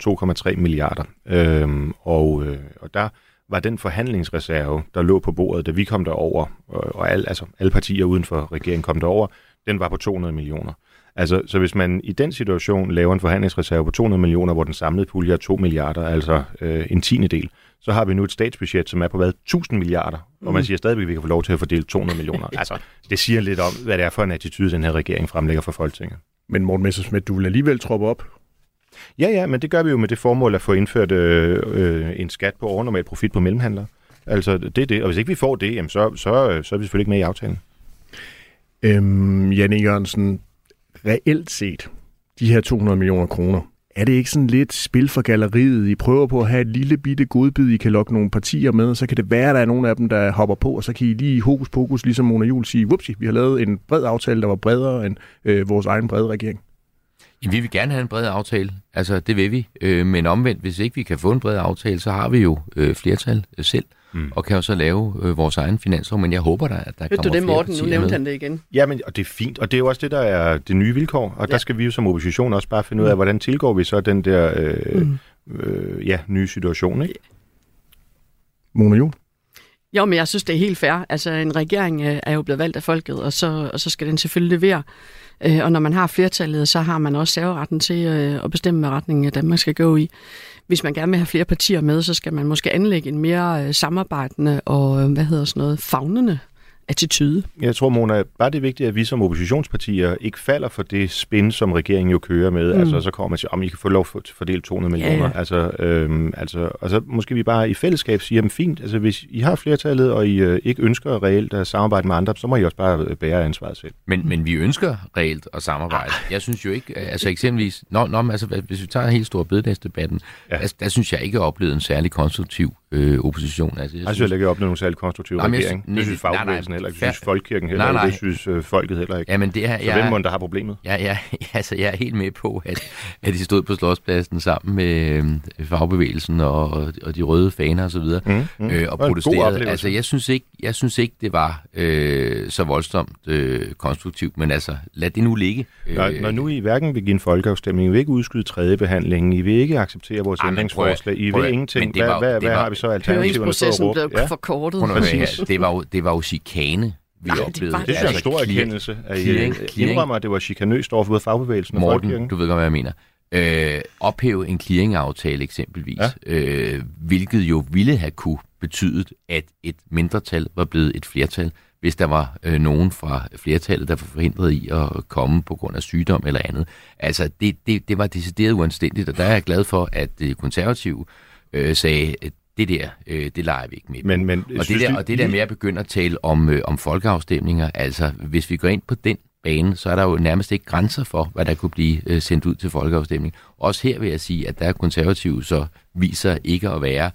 2,3 milliarder. Øhm, og, øh, og der var den forhandlingsreserve, der lå på bordet, da vi kom derover, og, og al, altså, alle partier uden for regeringen kom derover, den var på 200 millioner. Altså, så hvis man i den situation laver en forhandlingsreserve på 200 millioner, hvor den samlede pulje er 2 milliarder, altså øh, en tiende del, så har vi nu et statsbudget, som er på hvad? 1000 milliarder, og man siger stadigvæk, at vi kan få lov til at fordele 200 millioner. (laughs) Altså, det siger lidt om, hvad det er for en attitude, den her regering fremlægger for Folketinget. Men Morten Messersmith, du vil alligevel troppe op. Ja, ja, men det gør vi jo med det formål at få indført øh, øh, en skat på overnormal profit på mellemhandlere. Altså, det er det. Og hvis ikke vi får det, jamen, så, så, så er vi selvfølgelig ikke med i aftalen. Øhm, Janne Jørgensen, reelt set, de her 200 millioner kroner, er det ikke sådan lidt spil for galleriet? I prøver på at have et lille bitte godbid, I kan lokke nogle partier med, og så kan det være, at der er nogle af dem, der hopper på, og så kan I lige hokus pokus, ligesom Mona Juhl, sige, whoopsie, vi har lavet en bred aftale, der var bredere end øh, vores egen brede regering. Jamen, vi vil gerne have en bred aftale. Altså, det vil vi. Øh, men omvendt, hvis ikke vi kan få en bred aftale, så har vi jo øh, flertal øh, selv, mm. og kan jo så lave øh, vores egen finanslov. Men jeg håber da, at der Ved kommer du det, flere Morten? Nu nævnte med. han det igen. Ja, men, og det er fint, og det er jo også det, der er det nye vilkår, og ja. der skal vi jo som opposition også bare finde ud af, hvordan tilgår vi så den der øh, mm. øh, ja, nye situation, ikke? Mona Jul? Jo, men jeg synes, det er helt fair. Altså, en regering øh, er jo blevet valgt af folket, og så, og så skal den selvfølgelig levere. Øh, Og når man har flertallet, så har man også serveretten til øh, at bestemme, hvad retningen Danmark skal gå i. Hvis man gerne vil have flere partier med, så skal man måske anlægge en mere øh, samarbejdende og, øh, hvad hedder sådan noget, fagnende attitude. Jeg tror, Mona, bare det er vigtigt, at vi som oppositionspartier ikke falder for det spin, som regeringen jo kører med. Mm. Altså, så kommer man til, om I kan få lov for at fordele 200 Ja, millioner. ja. Altså, øhm, altså, og så måske vi bare i fællesskab siger, jamen fint, altså hvis I har flertallet, og I øh, ikke ønsker reelt at samarbejde med andre, så må I også bare øh, bære ansvaret selv. Men, men vi ønsker reelt at samarbejde. Jeg synes jo ikke, altså eksempelvis, når, når, man- altså, hvis vi tager helt stor bededagsdebatten, Ja. ja. der, synes jeg ikke, oplevet en særlig konstruktiv øh, opposition. Altså, Jeg synes heller ikke, jeg opnød nogen særlig konstruktiv Nej, jeg regering. synes- Det synes fagbevægelsen heller ikke. Det synes Folkekirken heller ikke. Det synes øh, folket heller ikke. Jamen det her, Så jeg, hvem må der har problemet? Ja, ja, (laughs) altså, jeg er helt med på, at, at de stod på slotspladsen sammen med øh, fagbevægelsen og, og de røde faner osv. Og, Mm, mm, øh, og protesterede. Altså, jeg synes ikke, jeg synes ikke det var øh, så voldsomt øh, konstruktivt, men altså, lad det nu ligge. Når, når nu I hverken vil give en folkeafstemning, I vil ikke udskyde tredje behandling, I vil ikke acceptere vores at- ændringsforslag, I vil at- ingenting. Hvad, har vi så alternativerne at Høringsprocessen råbe? blev Ja. forkortet. Præcis. her. det, var jo, det var jo chikane, vi Nej, det oplevede. Det synes jeg er en stor clear- erkendelse, at I clearing- øh, clearing- indrømmer, at det var chikanøst over for både fagbevægelsen og Morten, du ved godt, hvad jeg mener. Øh, ophæve en clearingaftale eksempelvis, Ja. ja. øh, hvilket jo ville have kunne betydet, at et mindretal var blevet et flertal, hvis der var øh, nogen fra flertallet, der var forhindret i at komme på grund af sygdom eller andet. Altså, det, det, det var decideret uanstændigt, og der er jeg glad for, at det konservative øh, sagde, at det der, øh, det leger vi ikke med. Men, men, og, det der, du- og det der med at begynde at tale om, øh, om folkeafstemninger, altså hvis vi går ind på den bane, så er der jo nærmest ikke grænser for, hvad der kunne blive øh, sendt ud til folkeafstemning. Også her vil jeg sige, at der er konservative så viser ikke at være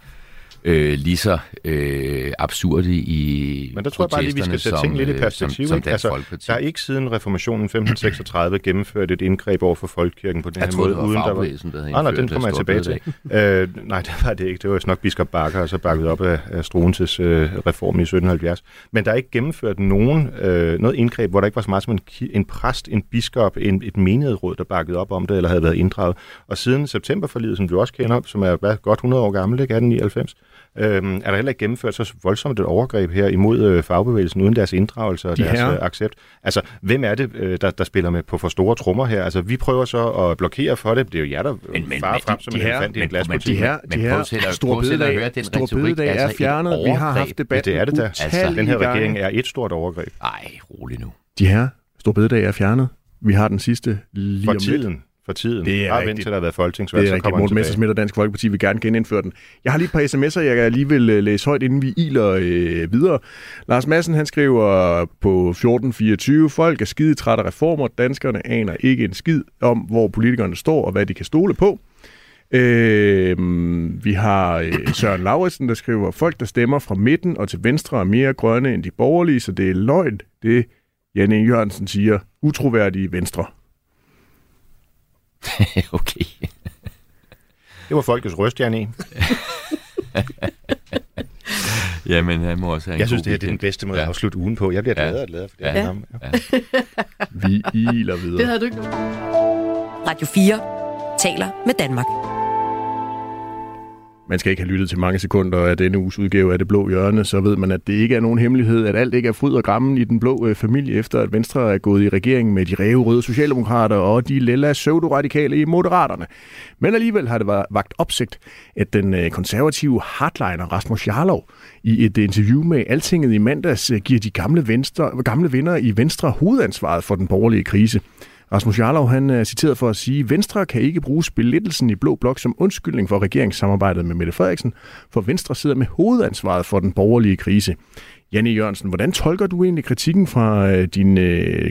øh, lige så øh, absurde i Men der tror jeg bare lige, vi skal sætte ting lidt i øh, perspektiv. Som, som ikke? Altså, Folkeparti. der er ikke siden reformationen 1536 gennemført et indgreb over for folkekirken på den Jeg her troede, måde, det var uden der var... fagbevægelsen, der havde Ah, nej, den kommer jeg tilbage til. Øh, nej, det var det ikke. Det var nok biskop Bakker, og så bakket op af, af Struenses øh, reform i 1770. Men der er ikke gennemført nogen, øh, noget indgreb, hvor der ikke var så meget som en, en præst, en biskop, en, et menighedsråd, der bakkede op om det, eller havde været inddraget. Og siden septemberforliget, som du også kender, som er hvad, godt 100 år gammel, ikke? 1899, øhm, er der heller ikke gennemført så voldsomt et overgreb her imod øh, fagbevægelsen, uden deres inddragelse og De deres her- øh, accept. Altså, hvem er det, øh, der, der spiller med på for store trommer her? Altså, vi prøver så at blokere for det. Det er jo jer, der Men- men- farer men frem de- som de en her- elefant i en men- glasbutik. De her, Men de her selv at- store bededag, den store retorik. bededag Altså, er et fjernet. Vi har haft debatten det er det da. Altså, Den her regering er et stort overgreb. Ej, rolig nu. De her store bededag er fjernet. Vi har den sidste lige For om lidt. tiden. For tiden. Det er Bare rigtigt. til der har været folketingsvalg, Det er så kommer Morten. Messersmith og Dansk Folkeparti vil gerne genindføre den. Jeg har lige et par sms'er, jeg lige vil øh, læse højt, inden vi iler øh, videre. Lars Madsen, han skriver på 1424, folk er skide trætte af reformer. Danskerne aner ikke en skid om, hvor politikerne står og hvad de kan stole på. Øh, vi har øh, Søren Lauritsen, der skriver, folk, der stemmer fra midten og til venstre er mere grønne end de borgerlige, så det er løgn. Det Janne Jørgensen siger, utroværdige venstre. (laughs) okay. Det var folkets røst, Janne. (laughs) Jamen, han må også have en Jeg synes, god det her det er den bedste måde Ja. at afslutte ugen på. Jeg bliver Ja. gladere og gladere for det. Ja. her. Ja. (laughs) Vi iler videre. Det havde du ikke. Radio 4 taler med Danmark. Man skal ikke have lyttet til mange sekunder af denne uges udgave af Det Blå Hjørne, så ved man, at det ikke er nogen hemmelighed, at alt ikke er fryd og grammen i den blå øh, familie, efter at Venstre er gået i regering med de ræve-røde socialdemokrater og de lilla pseudo-radikale i Moderaterne. Men alligevel har det været vagt opsigt, at den øh, konservative hardliner Rasmus Jarlov i et interview med Altinget i mandags øh, giver de gamle, venstre, gamle venner i Venstre hovedansvaret for den borgerlige krise. Rasmus Jarlov han øh, er citeret for at sige, Venstre kan ikke bruge splittelsen i Blå Blok som undskyldning for regeringssamarbejdet med Mette Frederiksen, for Venstre sidder med hovedansvaret for den borgerlige krise. Janne Jørgensen, hvordan tolker du egentlig kritikken fra øh, din øh,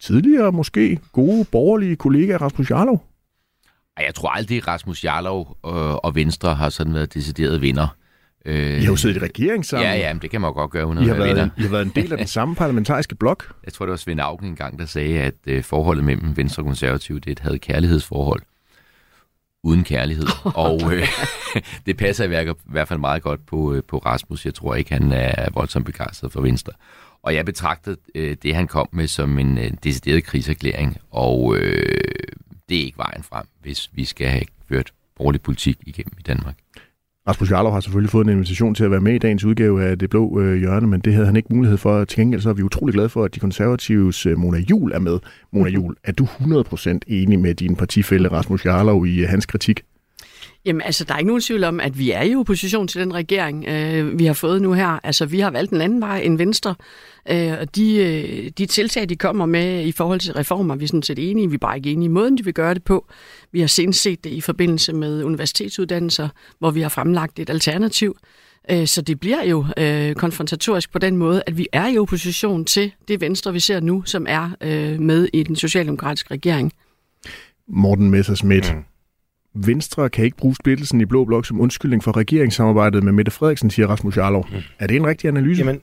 tidligere, måske gode borgerlige kollega Rasmus Jarlov? Jeg tror aldrig, Rasmus Jarlov øh, og Venstre har sådan været decideret vinder. Øh, I har jo siddet i regering sammen. Ja, ja, men det kan man jo godt gøre, uden I har, været, I har været en del af den (laughs) samme parlamentariske blok. Jeg tror, det var Svend Augen engang, der sagde, at øh, forholdet mellem Venstre og Konservative, det et havde kærlighedsforhold uden kærlighed. (laughs) og øh, (laughs) det passer i hvert fald meget godt på, øh, på Rasmus. Jeg tror ikke, han er voldsomt begejstret for Venstre. Og jeg betragtede øh, det, han kom med, som en øh, decideret kriserklæring, og øh, det er ikke vejen frem, hvis vi skal have ført borgerlig politik igennem i Danmark. Rasmus Jarlov har selvfølgelig fået en invitation til at være med i dagens udgave af Det Blå øh, Hjørne, men det havde han ikke mulighed for. Til gengæld så er vi utrolig glade for, at de konservatives øh, Mona Jul er med. Mona Jul, er du 100% enig med din partifælle Rasmus Jarlov i øh, hans kritik? Jamen, altså, der er ikke nogen tvivl om, at vi er i opposition til den regering, øh, vi har fået nu her. Altså, vi har valgt en anden vej end Venstre, øh, og de, øh, de tiltag, de kommer med i forhold til reformer, vi er sådan set enige. Vi er bare ikke enige i måden, de vil gøre det på. Vi har senest set det i forbindelse med universitetsuddannelser, hvor vi har fremlagt et alternativ. Øh, Så det bliver jo øh, konfrontatorisk på den måde, at vi er i opposition til det Venstre, vi ser nu, som er øh, med i den socialdemokratiske regering. Morten Messerschmidt. Mm. Mm. Venstre kan ikke bruge splittelsen i Blå Blok som undskyldning for regeringssamarbejdet med Mette Frederiksen, siger Rasmus Jarlov. Mm. Er det en rigtig analyse? Jamen,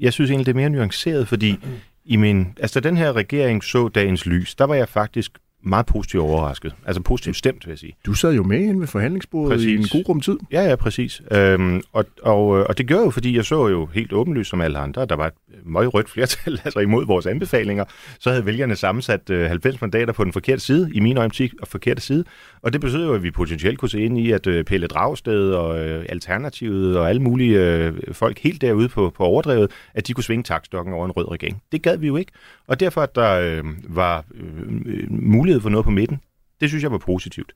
jeg synes egentlig, det er mere nuanceret, fordi i min, altså, den her regering så dagens lys, der var jeg faktisk meget positivt overrasket. Altså positivt stemt, vil jeg sige. Du sad jo med inde ved forhandlingsbordet Præcis. i en god rum tid. Ja, ja, præcis. Øhm, og, og, og det gør jo, fordi jeg så jo helt åbenlyst som alle andre, der var et meget rødt flertal (laughs) altså imod vores anbefalinger. Så havde vælgerne sammensat øh, 90 mandater på den forkerte side, i min øjeblik og forkerte side. Og det betyder jo, at vi potentielt kunne se ind i, at øh, Pelle Dragsted og øh, Alternativet og alle mulige øh, folk helt derude på, på overdrevet, at de kunne svinge takstokken over en rød regering. Det gad vi jo ikke. Og derfor, at der øh, var øh, mulighed for noget på midten, det synes jeg var positivt.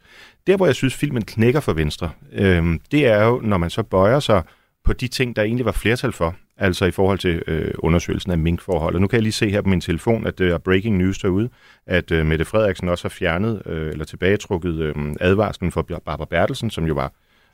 Der, hvor jeg synes, filmen knækker for Venstre, øh, det er jo, når man så bøjer sig på de ting, der egentlig var flertal for altså i forhold til øh, undersøgelsen af minkforhold. Og nu kan jeg lige se her på min telefon, at det er breaking news derude, at øh, Mette Frederiksen også har fjernet øh, eller tilbagetrukket øh, advarslen for Barbara Bertelsen, som jo var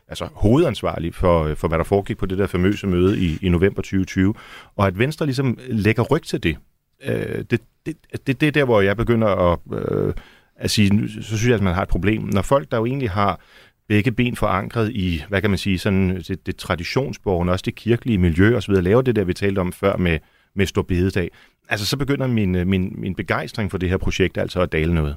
altså hovedansvarlig for, øh, for, hvad der foregik på det der famøse møde i, i november 2020. Og at Venstre ligesom lægger ryg til det, øh, det, det, det, det er der, hvor jeg begynder at, øh, at sige, så synes jeg, at man har et problem. Når folk, der jo egentlig har begge ben forankret i, hvad kan man sige, sådan det, det traditionsborgen, også det kirkelige miljø osv., laver det der, vi talte om før med, med Stor Bededag, altså så begynder min, øh, min, min begejstring for det her projekt altså at dale noget.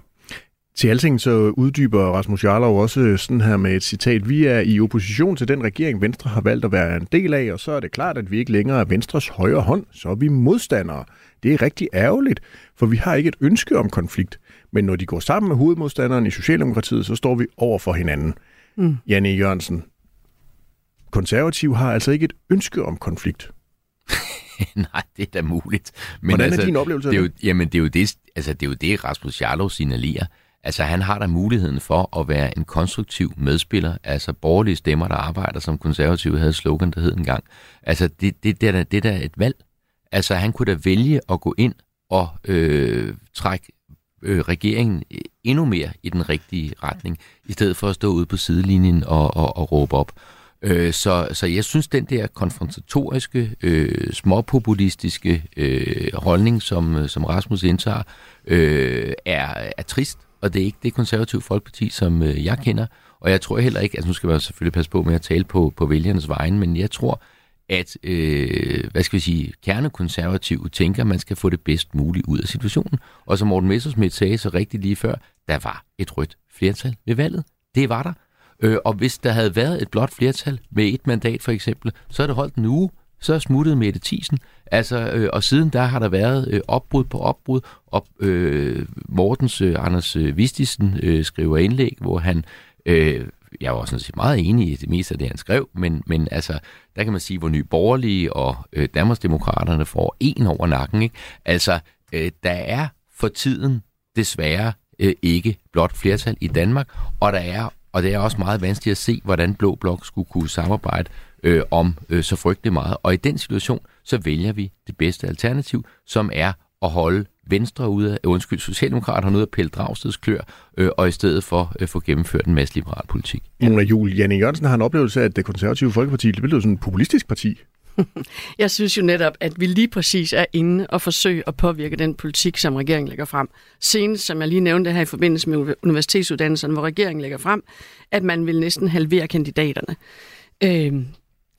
Til alting så uddyber Rasmus Jarlov også sådan her med et citat. Vi er i opposition til den regering, Venstre har valgt at være en del af, og så er det klart, at vi ikke længere er Venstres højre hånd, så er vi modstandere. Det er rigtig ærgerligt, for vi har ikke et ønske om konflikt. Men når de går sammen med hovedmodstanderen i Socialdemokratiet, så står vi over for hinanden. Mm. Janne Jørgensen, konservativ har altså ikke et ønske om konflikt. (laughs) Nej, det er da muligt. Men Hvordan altså, er din oplevelse det af er jo, Jamen, det er jo det, altså, det, er jo det Rasmus Jarlov signalerer. Altså, han har da muligheden for at være en konstruktiv medspiller, altså borgerlige stemmer, der arbejder, som konservative havde slogan, der hed engang. Altså, det, det, det, er da, det er da et valg. Altså, han kunne da vælge at gå ind og øh, trække øh, regeringen øh, endnu mere i den rigtige retning, i stedet for at stå ude på sidelinjen og, og, og råbe op. Øh, så, så jeg synes, den der konfrontatoriske, øh, småpopulistiske øh, holdning, som, øh, som Rasmus indtager, øh, er, er trist, og det er ikke det konservative folkeparti, som øh, jeg kender. Og jeg tror heller ikke, altså nu skal man selvfølgelig passe på med at tale på, på vælgernes vegne, men jeg tror, at, øh, hvad skal vi sige, kernekonservative tænker, at man skal få det bedst muligt ud af situationen. Og som Morten Messersmith sagde så rigtigt lige før, der var et rødt flertal ved valget. Det var der. Øh, og hvis der havde været et blot flertal med et mandat for eksempel, så er det holdt en uge, så er smuttet Mette Thiesen. Altså, øh, og siden der har der været øh, opbrud på opbrud, og øh, Mortens øh, Anders øh, Vistisen øh, skriver indlæg, hvor han øh, jeg var sådan set meget enig i det meste af det, han skrev, men, men altså, der kan man sige, hvor nye borgerlige og øh, Danmarksdemokraterne får en over nakken. Ikke? Altså, øh, der er for tiden desværre øh, ikke blot flertal i Danmark, og der er og det er også meget vanskeligt at se, hvordan Blå Blok skulle kunne samarbejde øh, om øh, så frygtelig meget. Og i den situation, så vælger vi det bedste alternativ, som er at holde Venstre ud af, undskyld, Socialdemokraterne ud af Pelle Dragsteds klør, øh, og i stedet for øh, få gennemført en masse liberal politik. Mona Jul, Janne Jørgensen har en oplevelse af, at det konservative folkeparti det blev sådan et populistisk parti. (laughs) Jeg synes jo netop, at vi lige præcis er inde og forsøge at påvirke den politik, som regeringen lægger frem. Senest, som jeg lige nævnte her i forbindelse med universitetsuddannelserne, hvor regeringen lægger frem, at man vil næsten halvere kandidaterne. Øh,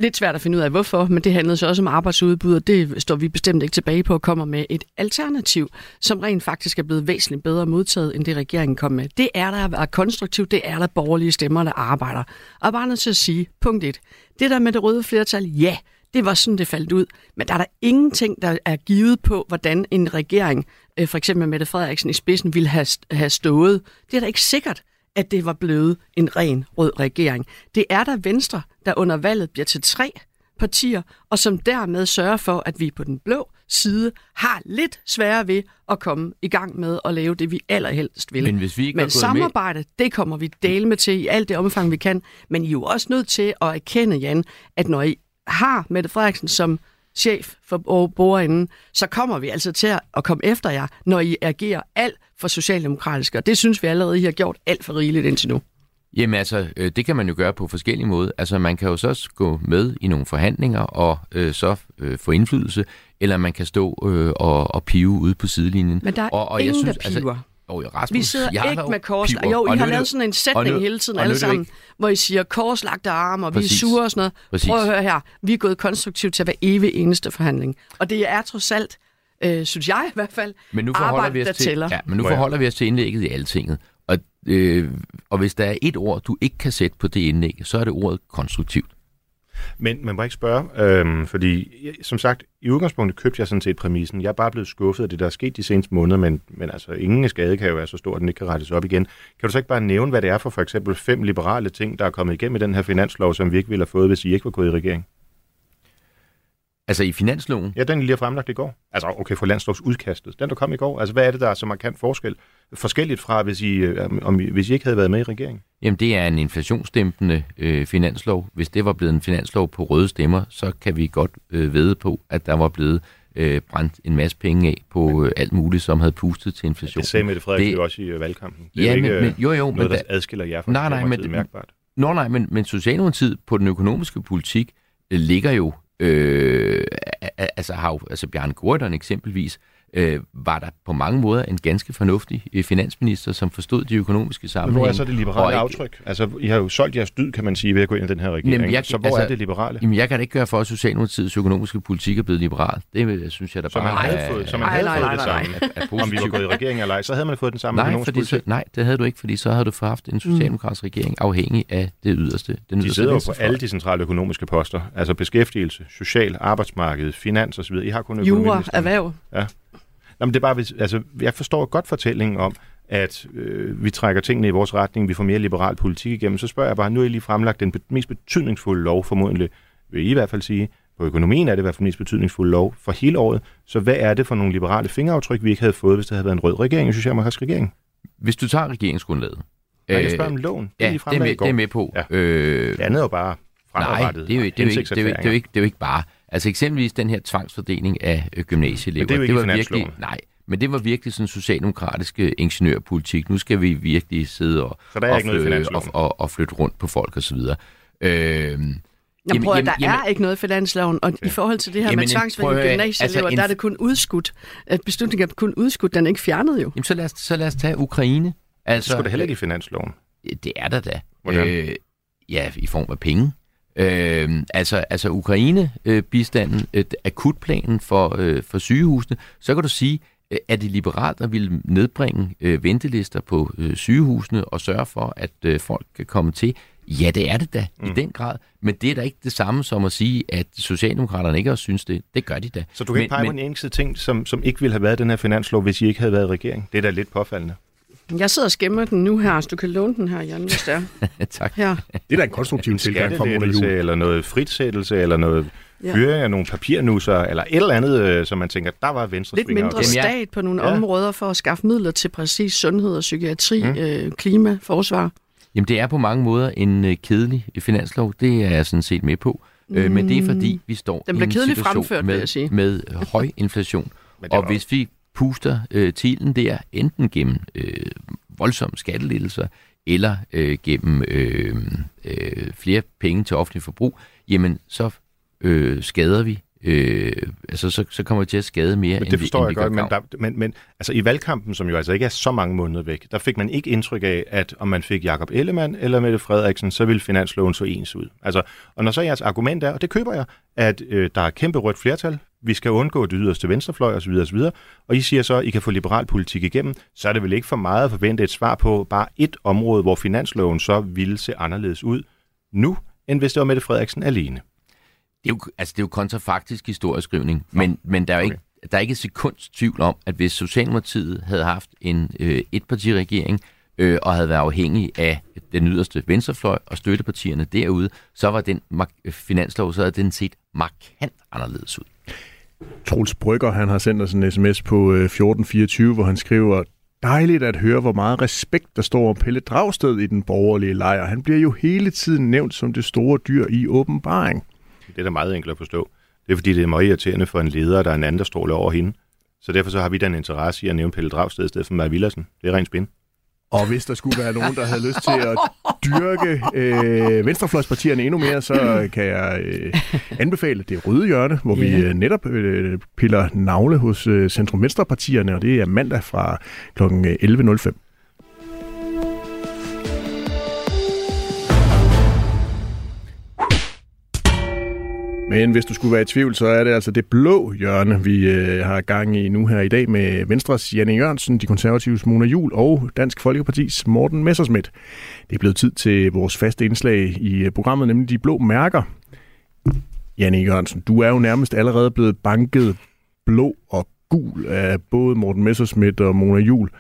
lidt svært at finde ud af, hvorfor, men det handlede så også om arbejdsudbud, og det står vi bestemt ikke tilbage på at komme med et alternativ, som rent faktisk er blevet væsentligt bedre modtaget, end det regeringen kom med. Det er der at være konstruktivt, det er der borgerlige stemmer, der arbejder. Og bare nødt til at sige, punkt et, det der med det røde flertal, ja, det var sådan, det faldt ud. Men der er der ingenting, der er givet på, hvordan en regering, øh, for eksempel Mette Frederiksen i spidsen, ville have, have stået. Det er da ikke sikkert at det var blevet en ren rød regering. Det er der Venstre, der under valget bliver til tre partier, og som dermed sørger for, at vi på den blå side har lidt sværere ved at komme i gang med at lave det, vi allerhelst vil. Men, hvis vi ikke Men samarbejde, med... det kommer vi dele med til i alt det omfang, vi kan. Men I er jo også nødt til at erkende, Jan, at når I har Mette Frederiksen som chef for bordenden, så kommer vi altså til at komme efter jer, når I agerer alt for socialdemokratisk, og det synes vi allerede, I har gjort alt for rigeligt indtil nu. Jamen altså, øh, det kan man jo gøre på forskellige måder. Altså, man kan jo så også gå med i nogle forhandlinger og øh, så øh, få indflydelse, eller man kan stå øh, og, og pive ude på sidelinjen. Men der er og, og ingen, jeg synes, der piver. Altså, Oh, Rasmus, vi sidder ikke med kors. Jo, I har lavet sådan en sætning hele tiden alle sammen, hvor I siger korslagte arme, og Præcis. vi er sure og sådan noget. Præcis. Prøv at høre her. Vi er gået konstruktivt til hver evig eneste forhandling. Og det er trods alt, øh, synes jeg i hvert fald, men nu forholder arbejde, vi os der til, tæller. Ja, men nu forholder vi os til indlægget i Altinget. Og, øh, og hvis der er et ord, du ikke kan sætte på det indlæg, så er det ordet konstruktivt. Men man må ikke spørge, øhm, fordi som sagt, i udgangspunktet købte jeg sådan set præmissen. Jeg er bare blevet skuffet af det, der er sket de seneste måneder, men, men altså ingen skade kan jo være så stor, at den ikke kan rettes op igen. Kan du så ikke bare nævne, hvad det er for for eksempel fem liberale ting, der er kommet igennem i den her finanslov, som vi ikke ville have fået, hvis I ikke var gået i regering? Altså i finansloven? Ja, den lige har fremlagt i går. Altså, okay, for landslovsudkastet. Den, der kom i går. Altså, hvad er det, der er så markant forskel? Forskelligt fra, hvis I, øh, om, I- hvis I ikke havde været med i regeringen? Jamen, det er en inflationsdæmpende øh, finanslov. Hvis det var blevet en finanslov på røde stemmer, så kan vi godt øh, vede på, at der var blevet øh, brændt en masse penge af på øh, alt muligt, som havde pustet til inflation. Det sagde Mette Frederiksen Det- jo også i øh, valgkampen. Det er Ja, ikke men- øh, men- jo, jo, men noget, der da- adskiller jer fra Nej, nej, men- mærkbart. Nå nej, men, men Socialdemokratiet på den økonomiske politik øh, ligger jo, øh, altså har jo, altså Bjarne Gordon eksempelvis, øh, var der på mange måder en ganske fornuftig øh, finansminister, som forstod de økonomiske Men sammenhænge. hvor er så det liberale ikke- aftryk? Altså, I har jo solgt jeres dyd, kan man sige, ved at gå ind i den her regering. Jamen, jeg- så hvor altså- er det liberale? Jamen, jeg kan da ikke gøre for, at Socialdemokratiets økonomiske politik er blevet liberal. Det synes jeg da Så bare man havde er, fået, så man Ej, havde nej, fået nej, det nej, samme. er, er Om vi var gået i regering eller ej, så havde man fået den samme Nej, økonomiske fordi så, politik. nej, det havde du ikke, fordi så havde du haft en socialdemokratisk regering afhængig af det yderste. Den De yderste sidder jo på alle de centrale økonomiske poster. Altså beskæftigelse, social, arbejdsmarked, finans osv. I har kun Jura, økonomiministeren. erhverv. Nå, men det er bare, altså, jeg forstår godt fortællingen om, at øh, vi trækker tingene i vores retning, vi får mere liberal politik igennem. Så spørger jeg bare, nu har I lige fremlagt den mest betydningsfulde lov, formodentlig, vil I i hvert fald sige. På økonomien er det i hvert fald den mest betydningsfulde lov for hele året. Så hvad er det for nogle liberale fingeraftryk, vi ikke havde fået, hvis det havde været en rød regering, en socialdemokratisk regering? Hvis du tager regeringsgrundlaget. Nej, jeg øh, spørger om loven. Det, Ja, er I det er, med, det er med på. Ja. Øh, Det andet er jo bare nej, fremadrettet. det er, jo, det, er jo ikke, det, er jo, ikke- det, er jo ikke, det er jo ikke bare. Altså eksempelvis den her tvangsfordeling af øh, gymnasieelever. Men det er jo ikke i var virkelig, nej, men det var virkelig sådan socialdemokratisk ingeniørpolitik. Nu skal vi virkelig sidde og, Så der er og, ikke noget og, og, og flytte rundt på folk osv. Øh, Jamen, prøv, at, der jamen, er ikke noget i finansloven, og i forhold til det her Jamen, med at- gymnasieelever, altså, en- der er det kun udskudt. At beslutningen er kun udskudt, den er ikke fjernet jo. Jamen, så lad os, så lad os tage Ukraine. Det Altså, skulle da heller ikke i finansloven. Det er der da. Hvordan? Øh, ja, i form af penge. Øh, altså, altså Ukraine-bistanden, øh, akutplanen for, øh, for sygehusene, så kan du sige, øh, er det liberalt at ville nedbringe øh, ventelister på øh, sygehusene og sørge for, at øh, folk kan komme til? Ja, det er det da, mm. i den grad. Men det er da ikke det samme som at sige, at Socialdemokraterne ikke også synes det. Det gør de da. Så du kan ikke pege på en eneste ting, som, som ikke ville have været den her finanslov, hvis I ikke havde været i regering. Det er da lidt påfaldende. Jeg sidder og skæmmer den nu her, så du kan låne den her, Jan, hvis det er. (laughs) tak. Her. Det er da en konstruktiv tilgang fra Mona Juhl. eller noget fritsættelse, eller noget Ja. fyring af nogle papirnusser, eller et eller andet, øh, som man tænker, der var venstre Lidt mindre jeg- stat på nogle Ja. områder for at skaffe midler til præcis sundhed og psykiatri, mm. øh, klima, forsvar. Jamen, det er på mange måder en øh, kedelig finanslov. Det er jeg sådan set med på. Øh, men det er fordi, vi står Den i en situation fremført, med, jeg sige. med øh, høj inflation. (laughs) Og var- hvis vi puster øh, tilen der, enten gennem øh, voldsomme skattelettelser, eller øh, gennem øh, øh, flere penge til offentlig forbrug, jamen så øh, skader vi. Øh, altså, så, så kommer vi til at skade mere, Men end det vi, forstår end jeg vi godt, men, der, men, men altså, i valgkampen, som jo altså ikke er så mange måneder væk, der fik man ikke indtryk af, at om man fik Jakob Ellemann eller Mette Frederiksen, så ville finansloven så ens ud. Altså, og når så jeres argument er, og det køber jeg, at øh, der er kæmpe rødt flertal, vi skal undgå det yderste venstrefløj osv. osv., og I siger så, at I kan få liberal politik igennem, så er det vel ikke for meget at forvente et svar på bare et område, hvor finansloven så ville se anderledes ud nu, end hvis det var Mette Frederiksen alene. Det er jo, altså, det er jo kontrafaktisk historieskrivning, men, men der er jo ikke, der er ikke et sekunds tvivl om, at hvis Socialdemokratiet havde haft en øh, etpartiregering øh, og havde været afhængig af den yderste venstrefløj og støttepartierne derude, så var den finanslov, så havde den set markant anderledes ud. Troels Brygger, han har sendt os en sms på øh, 1424, hvor han skriver, Dejligt at høre, hvor meget respekt der står om Pelle Dragsted i den borgerlige lejr. Han bliver jo hele tiden nævnt som det store dyr i åbenbaring. Det er da meget enkelt at forstå. Det er fordi, det er meget irriterende for en leder, der er en anden, der stråler over hende. Så derfor så har vi den interesse i at nævne Pelle Dragsted i stedet for Maja Villersen. Det er rent spin. Og hvis der skulle være nogen, der havde lyst til at dyrke øh, venstrefløjspartierne endnu mere, så kan jeg øh, anbefale det røde hjørne, hvor vi øh, netop øh, piller navle hos øh, Centrum Venstrepartierne, og det er mandag fra kl. 11.05. Men hvis du skulle være i tvivl, så er det altså det blå hjørne, vi øh, har gang i nu her i dag med Venstres Janne Jørgensen, de konservatives Mona Jul og Dansk Folkepartis Morten Messersmith. Det er blevet tid til vores faste indslag i øh, programmet, nemlig de blå mærker. Janne Jørgensen, du er jo nærmest allerede blevet banket blå og gul af både Morten Messersmith og Mona Jul.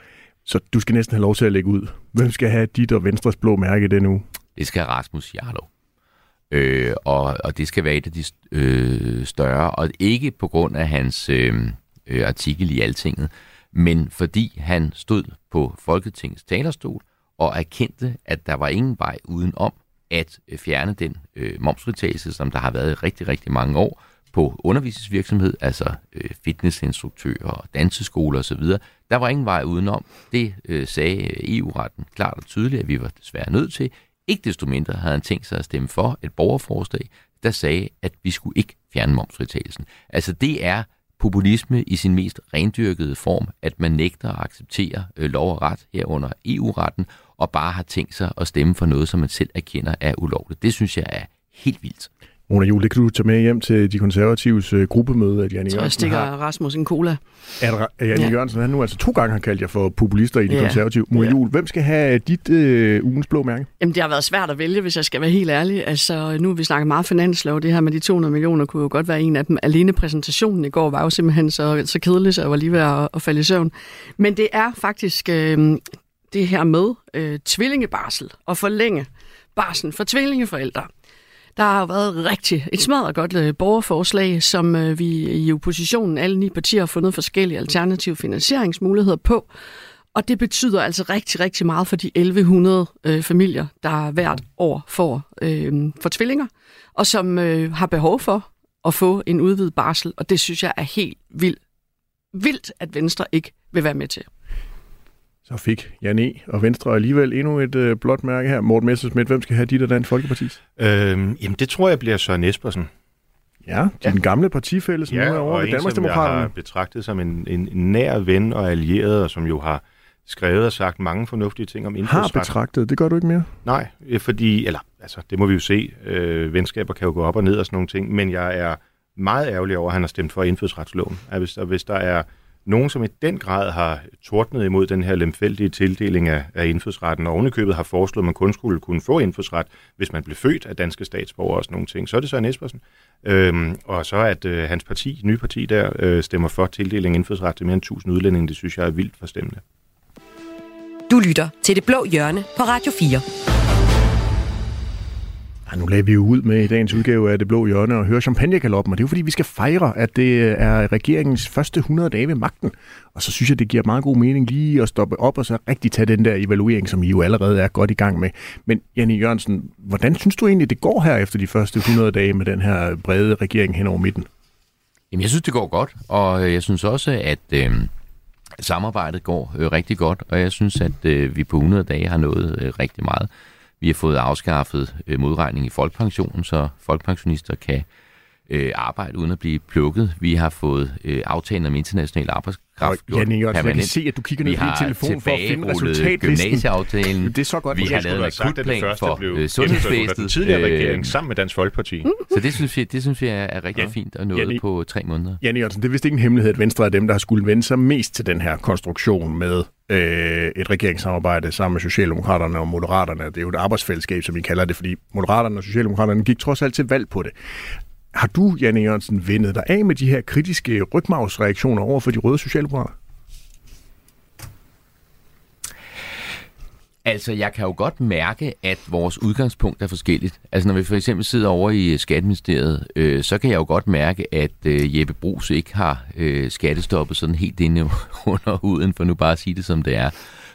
Så du skal næsten have lov til at lægge ud. Hvem skal have dit og Venstres blå mærke i den uge? Det skal Rasmus Jarlov. Øh, og, og det skal være et af de øh, større, og ikke på grund af hans øh, øh, artikel i Altinget, men fordi han stod på Folketingets talerstol og erkendte, at der var ingen vej udenom at øh, fjerne den øh, momsfritagelse, som der har været i rigtig, rigtig mange år på undervisningsvirksomhed, altså øh, fitnessinstruktører, danseskoler osv. Der var ingen vej udenom. Det øh, sagde øh, EU-retten klart og tydeligt, at vi var desværre nødt til. Ikke desto mindre havde han tænkt sig at stemme for et borgerforslag, der sagde, at vi skulle ikke fjerne momsfritagelsen. Altså det er populisme i sin mest rendyrkede form, at man nægter at acceptere øh, lov og ret herunder EU-retten, og bare har tænkt sig at stemme for noget, som man selv erkender er ulovligt. Det synes jeg er helt vildt. Mona Jule, det kan du tage med hjem til de konservatives uh, gruppemøde, at Janne Så jeg Jørgensen stikker har. Rasmus en cola. At, at Janne Ja. Jørgensen, han nu altså to gange har kaldt jer for populister i de Ja. konservative. Mona Ja. Jule, hvem skal have dit uh, ugens blå mærke? Jamen, det har været svært at vælge, hvis jeg skal være helt ærlig. Altså, nu vi snakket meget finanslov. Det her med de 200 millioner kunne jo godt være en af dem. Alene præsentationen i går var jo simpelthen så, så kedelig, så jeg var lige ved at, at falde i søvn. Men det er faktisk øh, det her med øh, tvillingebarsel og forlænge barsel for tvillingeforældre. Der har jo været rigtig et smadret godt øh, borgerforslag, som øh, vi i oppositionen, alle ni partier, har fundet forskellige alternative finansieringsmuligheder på. Og det betyder altså rigtig, rigtig meget for de 1100 øh, familier, der hvert år får, øh, for tvillinger, og som øh, har behov for at få en udvidet barsel. Og det synes jeg er helt vildt, vildt at Venstre ikke vil være med til. Så fik Janne E. og Venstre alligevel endnu et uh, blåt mærke her. Morten Messersmith, hvem skal have dit og Dansk Folkepartis? Øhm, jamen, det tror jeg bliver Søren Espersen. Ja, din gamle partifælle, som nu er over ved og en, som jeg har Danmarksdemokraterne. betragtet som en, en, nær ven og allieret, og som jo har skrevet og sagt mange fornuftige ting om Har indfødsret. betragtet, det gør du ikke mere. Nej, øh, fordi, eller altså, det må vi jo se. Øh, venskaber kan jo gå op og ned og sådan nogle ting, men jeg er meget ærgerlig over, at han har stemt for indfødsretsloven. At hvis, der, hvis der er nogen, som i den grad har tordnet imod den her lemfældige tildeling af, af indfødsretten, og ovenikøbet har foreslået, at man kun skulle kunne få indfødsret, hvis man blev født af danske statsborgere og sådan nogle ting, så er det Søren Espersen. Øhm, og så at øh, hans parti, nye parti der, øh, stemmer for tildeling af indfødsret til mere end 1000 udlændinge, det synes jeg er vildt forstemmende. Du lytter til Det Blå Hjørne på Radio 4. Ja, nu lagde vi jo ud med i dagens udgave af Det Blå Hjørne og høre champagnekaloppen, og det er jo fordi, vi skal fejre, at det er regeringens første 100 dage ved magten. Og så synes jeg, det giver meget god mening lige at stoppe op og så rigtig tage den der evaluering, som I jo allerede er godt i gang med. Men Janne Jørgensen, hvordan synes du egentlig, det går her efter de første 100 dage med den her brede regering hen over midten? Jamen, jeg synes, det går godt, og øh, jeg synes også, at øh, samarbejdet går øh, rigtig godt, og jeg synes, at øh, vi på 100 dage har nået øh, rigtig meget. Vi har fået afskaffet øh, modregning i folkepensionen, så folkepensionister kan øh, arbejde uden at blive plukket. Vi har fået øh, aftalen om international arbejdskraft Og gjort Janne Jørgensen, jeg kan permanent. se, at du kigger ned på din telefon for at finde resultatlisten. gymnasieaftalen. Det er så godt. Vi har lavet en akutplan for blev øh, sundhedsvæsenet. Den tidligere Øh, regering sammen med Dansk Folkeparti. Så det synes jeg, det synes jeg er rigtig Ja. fint at nå Janne- på tre måneder. Janne Jørgensen, det er vist ikke en hemmelighed, at Venstre er dem, der har skulle vende sig mest til den her konstruktion med øh, et regeringssamarbejde sammen med Socialdemokraterne og Moderaterne. Det er jo et arbejdsfællesskab, som vi kalder det, fordi Moderaterne og Socialdemokraterne gik trods alt til valg på det. Har du, Janne Jørgensen, vendet dig af med de her kritiske rygmavsreaktioner over for de røde socialdemokrater? Altså, jeg kan jo godt mærke, at vores udgangspunkt er forskelligt. Altså, når vi for eksempel sidder over i øh, Skatteministeriet, øh, så kan jeg jo godt mærke, at øh, Jeppe Brugs ikke har øh, skattestoppet sådan helt inde (laughs) under huden, for nu bare at sige det, som det er.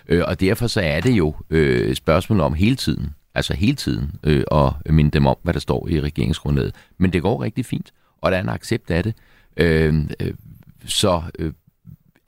Øh, og derfor så er det jo øh, spørgsmål om hele tiden, altså hele tiden, øh, at minde dem om, hvad der står i regeringsgrundlaget. Men det går rigtig fint, og der er en accept af det. Øh, øh, så... Øh,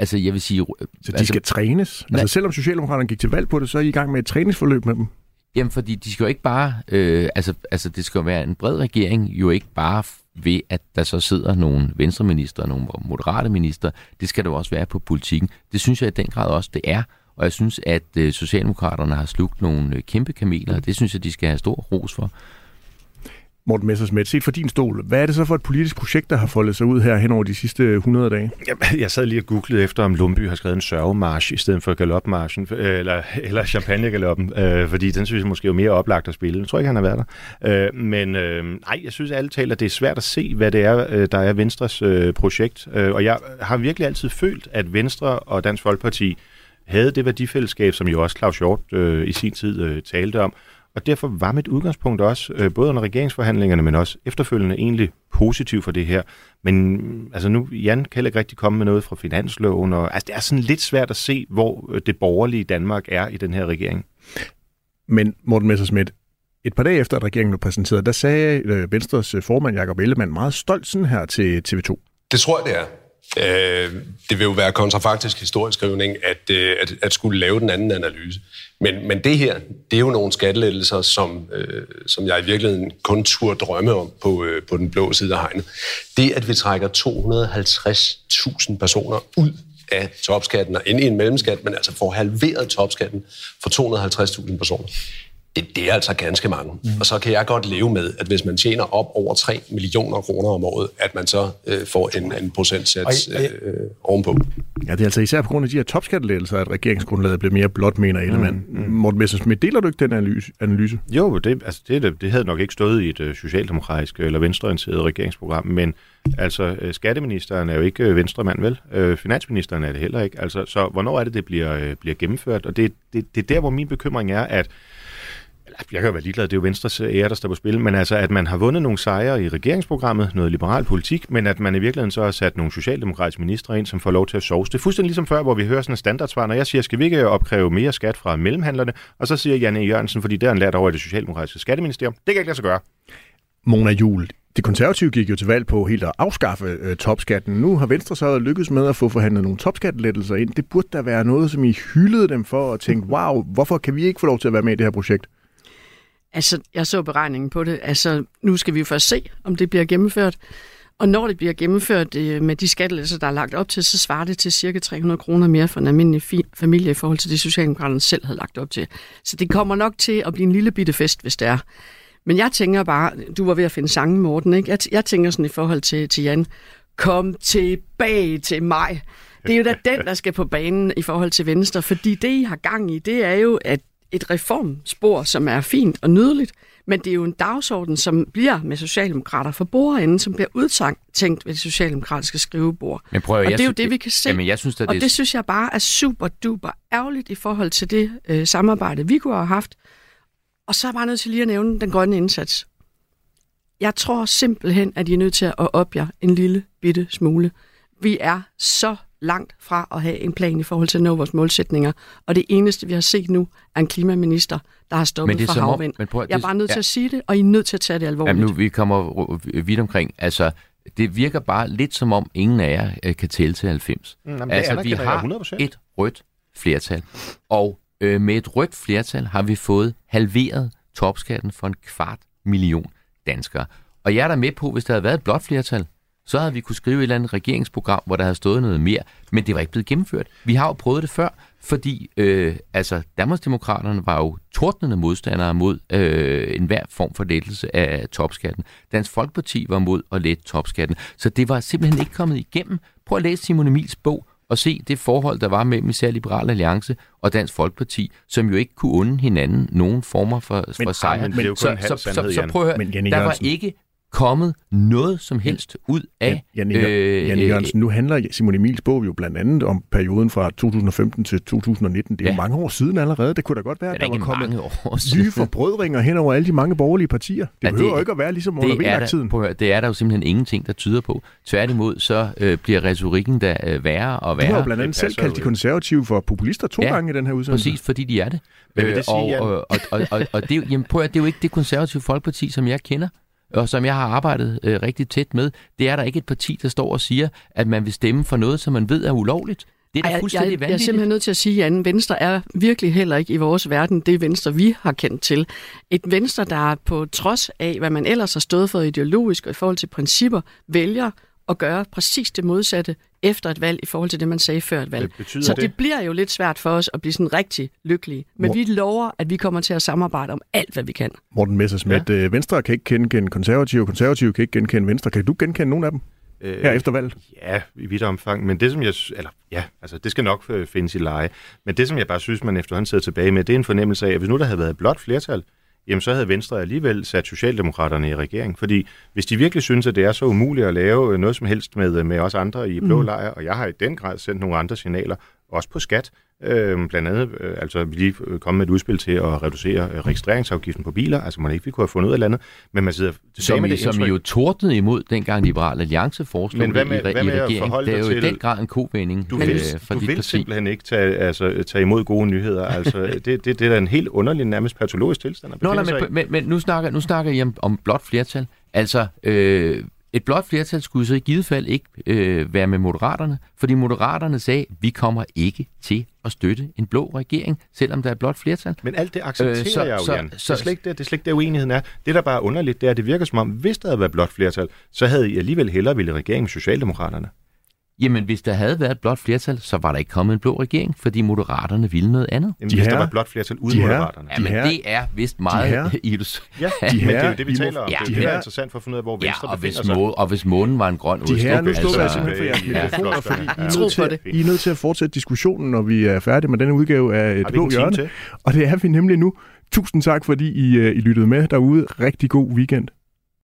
Altså, jeg vil sige... Så de altså, skal trænes? Altså selvom Socialdemokraterne gik til valg på det, så er I i gang med et træningsforløb med dem? Jamen, fordi de skal jo ikke bare... Øh, altså, altså, det skal jo være en bred regering, jo ikke bare ved, at der så sidder nogle venstreminister og nogle moderate minister. Det skal det jo også være på politikken. Det synes jeg i den grad også, det er. Og jeg synes, at øh, Socialdemokraterne har slugt nogle øh, kæmpe kameler, og det synes jeg, de skal have stor ros for. Morten Messersmith, set fra din stol, hvad er det så for et politisk projekt, der har foldet sig ud her hen over de sidste 100 dage? Jamen, (laughs) Jeg sad lige og googlede efter, om Lumby har skrevet en sørgemarsch i stedet for galopmarchen, øh, eller, (laughs) eller champagnegaloppen, øh, fordi den synes jeg måske er mere oplagt at spille. Jeg tror ikke, han har været der. Øh, men øh, nej, jeg synes alle taler, det er svært at se, hvad det er, øh, der er Venstres øh, projekt. Øh, og jeg har virkelig altid følt, at Venstre og Dansk Folkeparti havde det værdifællesskab, som jo også Claus Hjort øh, i sin tid øh, talte om, Og derfor var mit udgangspunkt også, øh, både under regeringsforhandlingerne, men også efterfølgende, egentlig positiv for det her. Men altså nu, Jan kan heller ikke rigtig komme med noget fra finansloven, og altså, det er sådan lidt svært at se, hvor øh, det borgerlige Danmark er i den her regering. Men Morten Messersmith, et par dage efter, at regeringen blev præsenteret, der sagde øh, Venstres øh, formand Jakob Ellemann meget stolt sådan her til TV2. Det tror jeg, det er. Øh, det vil jo være kontrafaktisk historieskrivning at, øh, at, at skulle lave den anden analyse. Men, men det her, det er jo nogle skattelettelser, som, øh, som jeg i virkeligheden kun turde drømme om på, øh, på den blå side af hegnet. Det, at vi trækker 250.000 personer ud af topskatten og ind i en mellemskat, men altså får halveret topskatten for 250.000 personer det, det er altså ganske mange. Mm. Og så kan jeg godt leve med, at hvis man tjener op over 3 millioner kroner om året, at man så øh, får en, en procentsats øh, ovenpå. Ja, det er altså især på grund af de her topskattelettelser, at regeringsgrundlaget bliver mere blot, mener Ellemann. Mm. Mm. Morten Messersmith, deler du ikke den analyse? analyse? Jo, det, altså det, det havde nok ikke stået i et uh, socialdemokratisk eller venstreorienteret regeringsprogram, men altså uh, skatteministeren er jo ikke uh, venstremand, vel? Uh, finansministeren er det heller ikke. Altså, så hvornår er det, det bliver, bliver gennemført? Og det, det, det er der, hvor min bekymring er, at jeg kan være ligeglad, det er jo Venstres øh, ære, der står på spil, men altså, at man har vundet nogle sejre i regeringsprogrammet, noget liberal politik, men at man i virkeligheden så har sat nogle socialdemokratiske ministre ind, som får lov til at sove. Det er fuldstændig ligesom før, hvor vi hører sådan en standardsvar, når jeg siger, skal vi ikke øh, opkræve mere skat fra mellemhandlerne, og så siger Janne Jørgensen, fordi det er en lært over i det socialdemokratiske skatteministerium, det kan ikke lade sig gøre. Mona Jul, det konservative gik jo til valg på helt at afskaffe øh, topskatten. Nu har Venstre så lykkedes med at få forhandlet nogle topskattelettelser ind. Det burde da være noget, som I hyldede dem for og tænkte, wow, hvorfor kan vi ikke få lov til at være med i det her projekt? Altså, jeg så beregningen på det. Altså, nu skal vi jo først se, om det bliver gennemført. Og når det bliver gennemført øh, med de skattelettelser, der er lagt op til, så svarer det til cirka 300 kroner mere for en almindelig fi- familie i forhold til det, Socialdemokraterne selv havde lagt op til. Så det kommer nok til at blive en lille bitte fest, hvis det er. Men jeg tænker bare, du var ved at finde sangen, Morten, ikke? Jeg, jeg tænker sådan i forhold til, til Jan, kom tilbage til mig. Det er jo da den, der skal på banen i forhold til Venstre, fordi det, I har gang i, det er jo, at et reformspor, som er fint og nydeligt, men det er jo en dagsorden, som bliver med socialdemokrater for bordenden, som bliver udtænkt ved det socialdemokratiske skrivebord. Men prøv, og jeg det er jo det, vi kan se. Jamen, jeg synes, og det, det synes jeg bare er super duper ærgerligt i forhold til det øh, samarbejde, vi kunne have haft. Og så er jeg bare nødt til lige at nævne den grønne indsats. Jeg tror simpelthen, at I er nødt til at op jer en lille bitte smule. Vi er så langt fra at have en plan i forhold til at nå vores målsætninger. Og det eneste, vi har set nu, er en klimaminister, der har stoppet for havvind. Men prøv, jeg er bare nødt ja. til at sige det, og I er nødt til at tage det alvorligt. Jamen nu, vi kommer vidt omkring. Altså, det virker bare lidt som om, ingen af jer øh, kan tælle til 90. Mm, jamen, altså, vi har 100%. et rødt flertal, og øh, med et rødt flertal har vi fået halveret topskatten for en kvart million danskere. Og jeg er der med på, hvis der havde været et blåt flertal, så havde vi kunne skrive et eller andet regeringsprogram, hvor der havde stået noget mere, men det var ikke blevet gennemført. Vi har jo prøvet det før, fordi øh, altså, Danmarksdemokraterne var jo tordnende modstandere mod øh, enhver form for lettelse af topskatten. Dansk Folkeparti var mod at lette topskatten, så det var simpelthen ikke kommet igennem. Prøv at læse Simon Emils bog og se det forhold, der var mellem især Liberal Alliance og Dansk Folkeparti, som jo ikke kunne unde hinanden nogen former for, men, for sejr. Men, men, så, så, så, så, så prøv at høre, der var ikke kommet noget som helst ud af... Jan, Jan, øh, Jan Jørgensen, nu handler Simon Emils bog jo blandt andet om perioden fra 2015 til 2019. Det er ja. mange år siden allerede. Det kunne da godt være, at der var kommet år nye forbrødringer hen over alle de mange borgerlige partier. Det ja, behøver det, jo ikke at være ligesom under VLAG-tiden. Det er der jo simpelthen ingenting, der tyder på. Tværtimod, så øh, bliver retorikken da øh, værre og værre. Du har jo blandt andet selv kaldt de konservative for populister to ja, gange i den her udsendelse. præcis, fordi de er det. Hvad vil det sige, og, og, og, og, og, og det, jamen, prøv at, det er jo ikke det konservative folkeparti, som jeg kender og som jeg har arbejdet øh, rigtig tæt med, det er der ikke et parti, der står og siger, at man vil stemme for noget, som man ved er ulovligt. Det er da fuldstændig jeg, jeg, jeg er simpelthen nødt til at sige, at Venstre er virkelig heller ikke i vores verden det Venstre, vi har kendt til. Et Venstre, der på trods af, hvad man ellers har stået for ideologisk og i forhold til principper, vælger at gøre præcis det modsatte efter et valg i forhold til det, man sagde før et valg. Det så det, det bliver jo lidt svært for os at blive sådan rigtig lykkelige. Men Mor- vi lover, at vi kommer til at samarbejde om alt, hvad vi kan. Morten Messersmith, ja. Øh, Venstre kan ikke genkende konservative, konservative kan ikke genkende Venstre. Kan du genkende nogen af dem? Øh, her efter valget? Ja, i vidt omfang. Men det, som jeg... Eller, ja, altså, det skal nok øh, findes i leje. Men det, som jeg bare synes, man efterhånden sidder tilbage med, det er en fornemmelse af, at hvis nu der havde været et blot flertal, jamen så havde Venstre alligevel sat Socialdemokraterne i regering. Fordi hvis de virkelig synes, at det er så umuligt at lave noget som helst med, med os andre i blå mm. lejr, og jeg har i den grad sendt nogle andre signaler, også på skat. Øh, blandt andet, øh, altså vi lige øh, kommet med et udspil til at reducere øh, registreringsafgiften på biler, altså man ikke vi kunne have fundet ud af landet, men man sidder tilbage Som, med I, det som I indtryk. jo tordnede imod, dengang Liberal Alliance foreslog Men hvad med- det i, hvad i med at regeringen. Det er jo i den grad en kovending Du øh, vil, for du dit vil parti. simpelthen ikke tage, altså, tage imod gode nyheder. (laughs) Altså, det, det, det er da en helt underlig, nærmest patologisk tilstand at Nå, nej, men, i. men, men nu, snakker, nu snakker I om, om blot flertal. Altså, øh, et blot flertal skulle så i givet fald ikke øh, være med moderaterne, fordi moderaterne sagde, vi kommer ikke til at støtte en blå regering, selvom der er blot flertal. Men alt det accepterer Øh, så- jeg jo, så- Jan. så- det, er slet ikke det, det er slet ikke det, uenigheden er. Det, der bare er underligt, det er, at det virker som om, hvis der havde været blot flertal, så havde I alligevel hellere ville regering med Socialdemokraterne. Jamen, hvis der havde været et blot flertal, så var der ikke kommet en blå regering, fordi moderaterne ville noget andet. Jamen, De hvis der herrer- var blot flertal de uden herrer- Moderaterne. Jamen, herrer- det er vist meget (laughs) ilus. Ja, de (laughs) men det er jo det, vi taler om. Ja, det er de der er herrer- interessant for at finde ud af, hvor Ja, Venstre og hvis, befinder sig. må, og hvis månen var en grøn De ost. her, nu så- jeg simpelthen for jeres Ja, mikrofoner, fordi I ja. er, Tro nødt på til, det. I er nødt til at fortsætte diskussionen, når vi er færdige med denne udgave af Det Blå Hjørne. Og det er vi nemlig nu. Tusind tak, fordi I, øh, I lyttede med derude. Rigtig god weekend.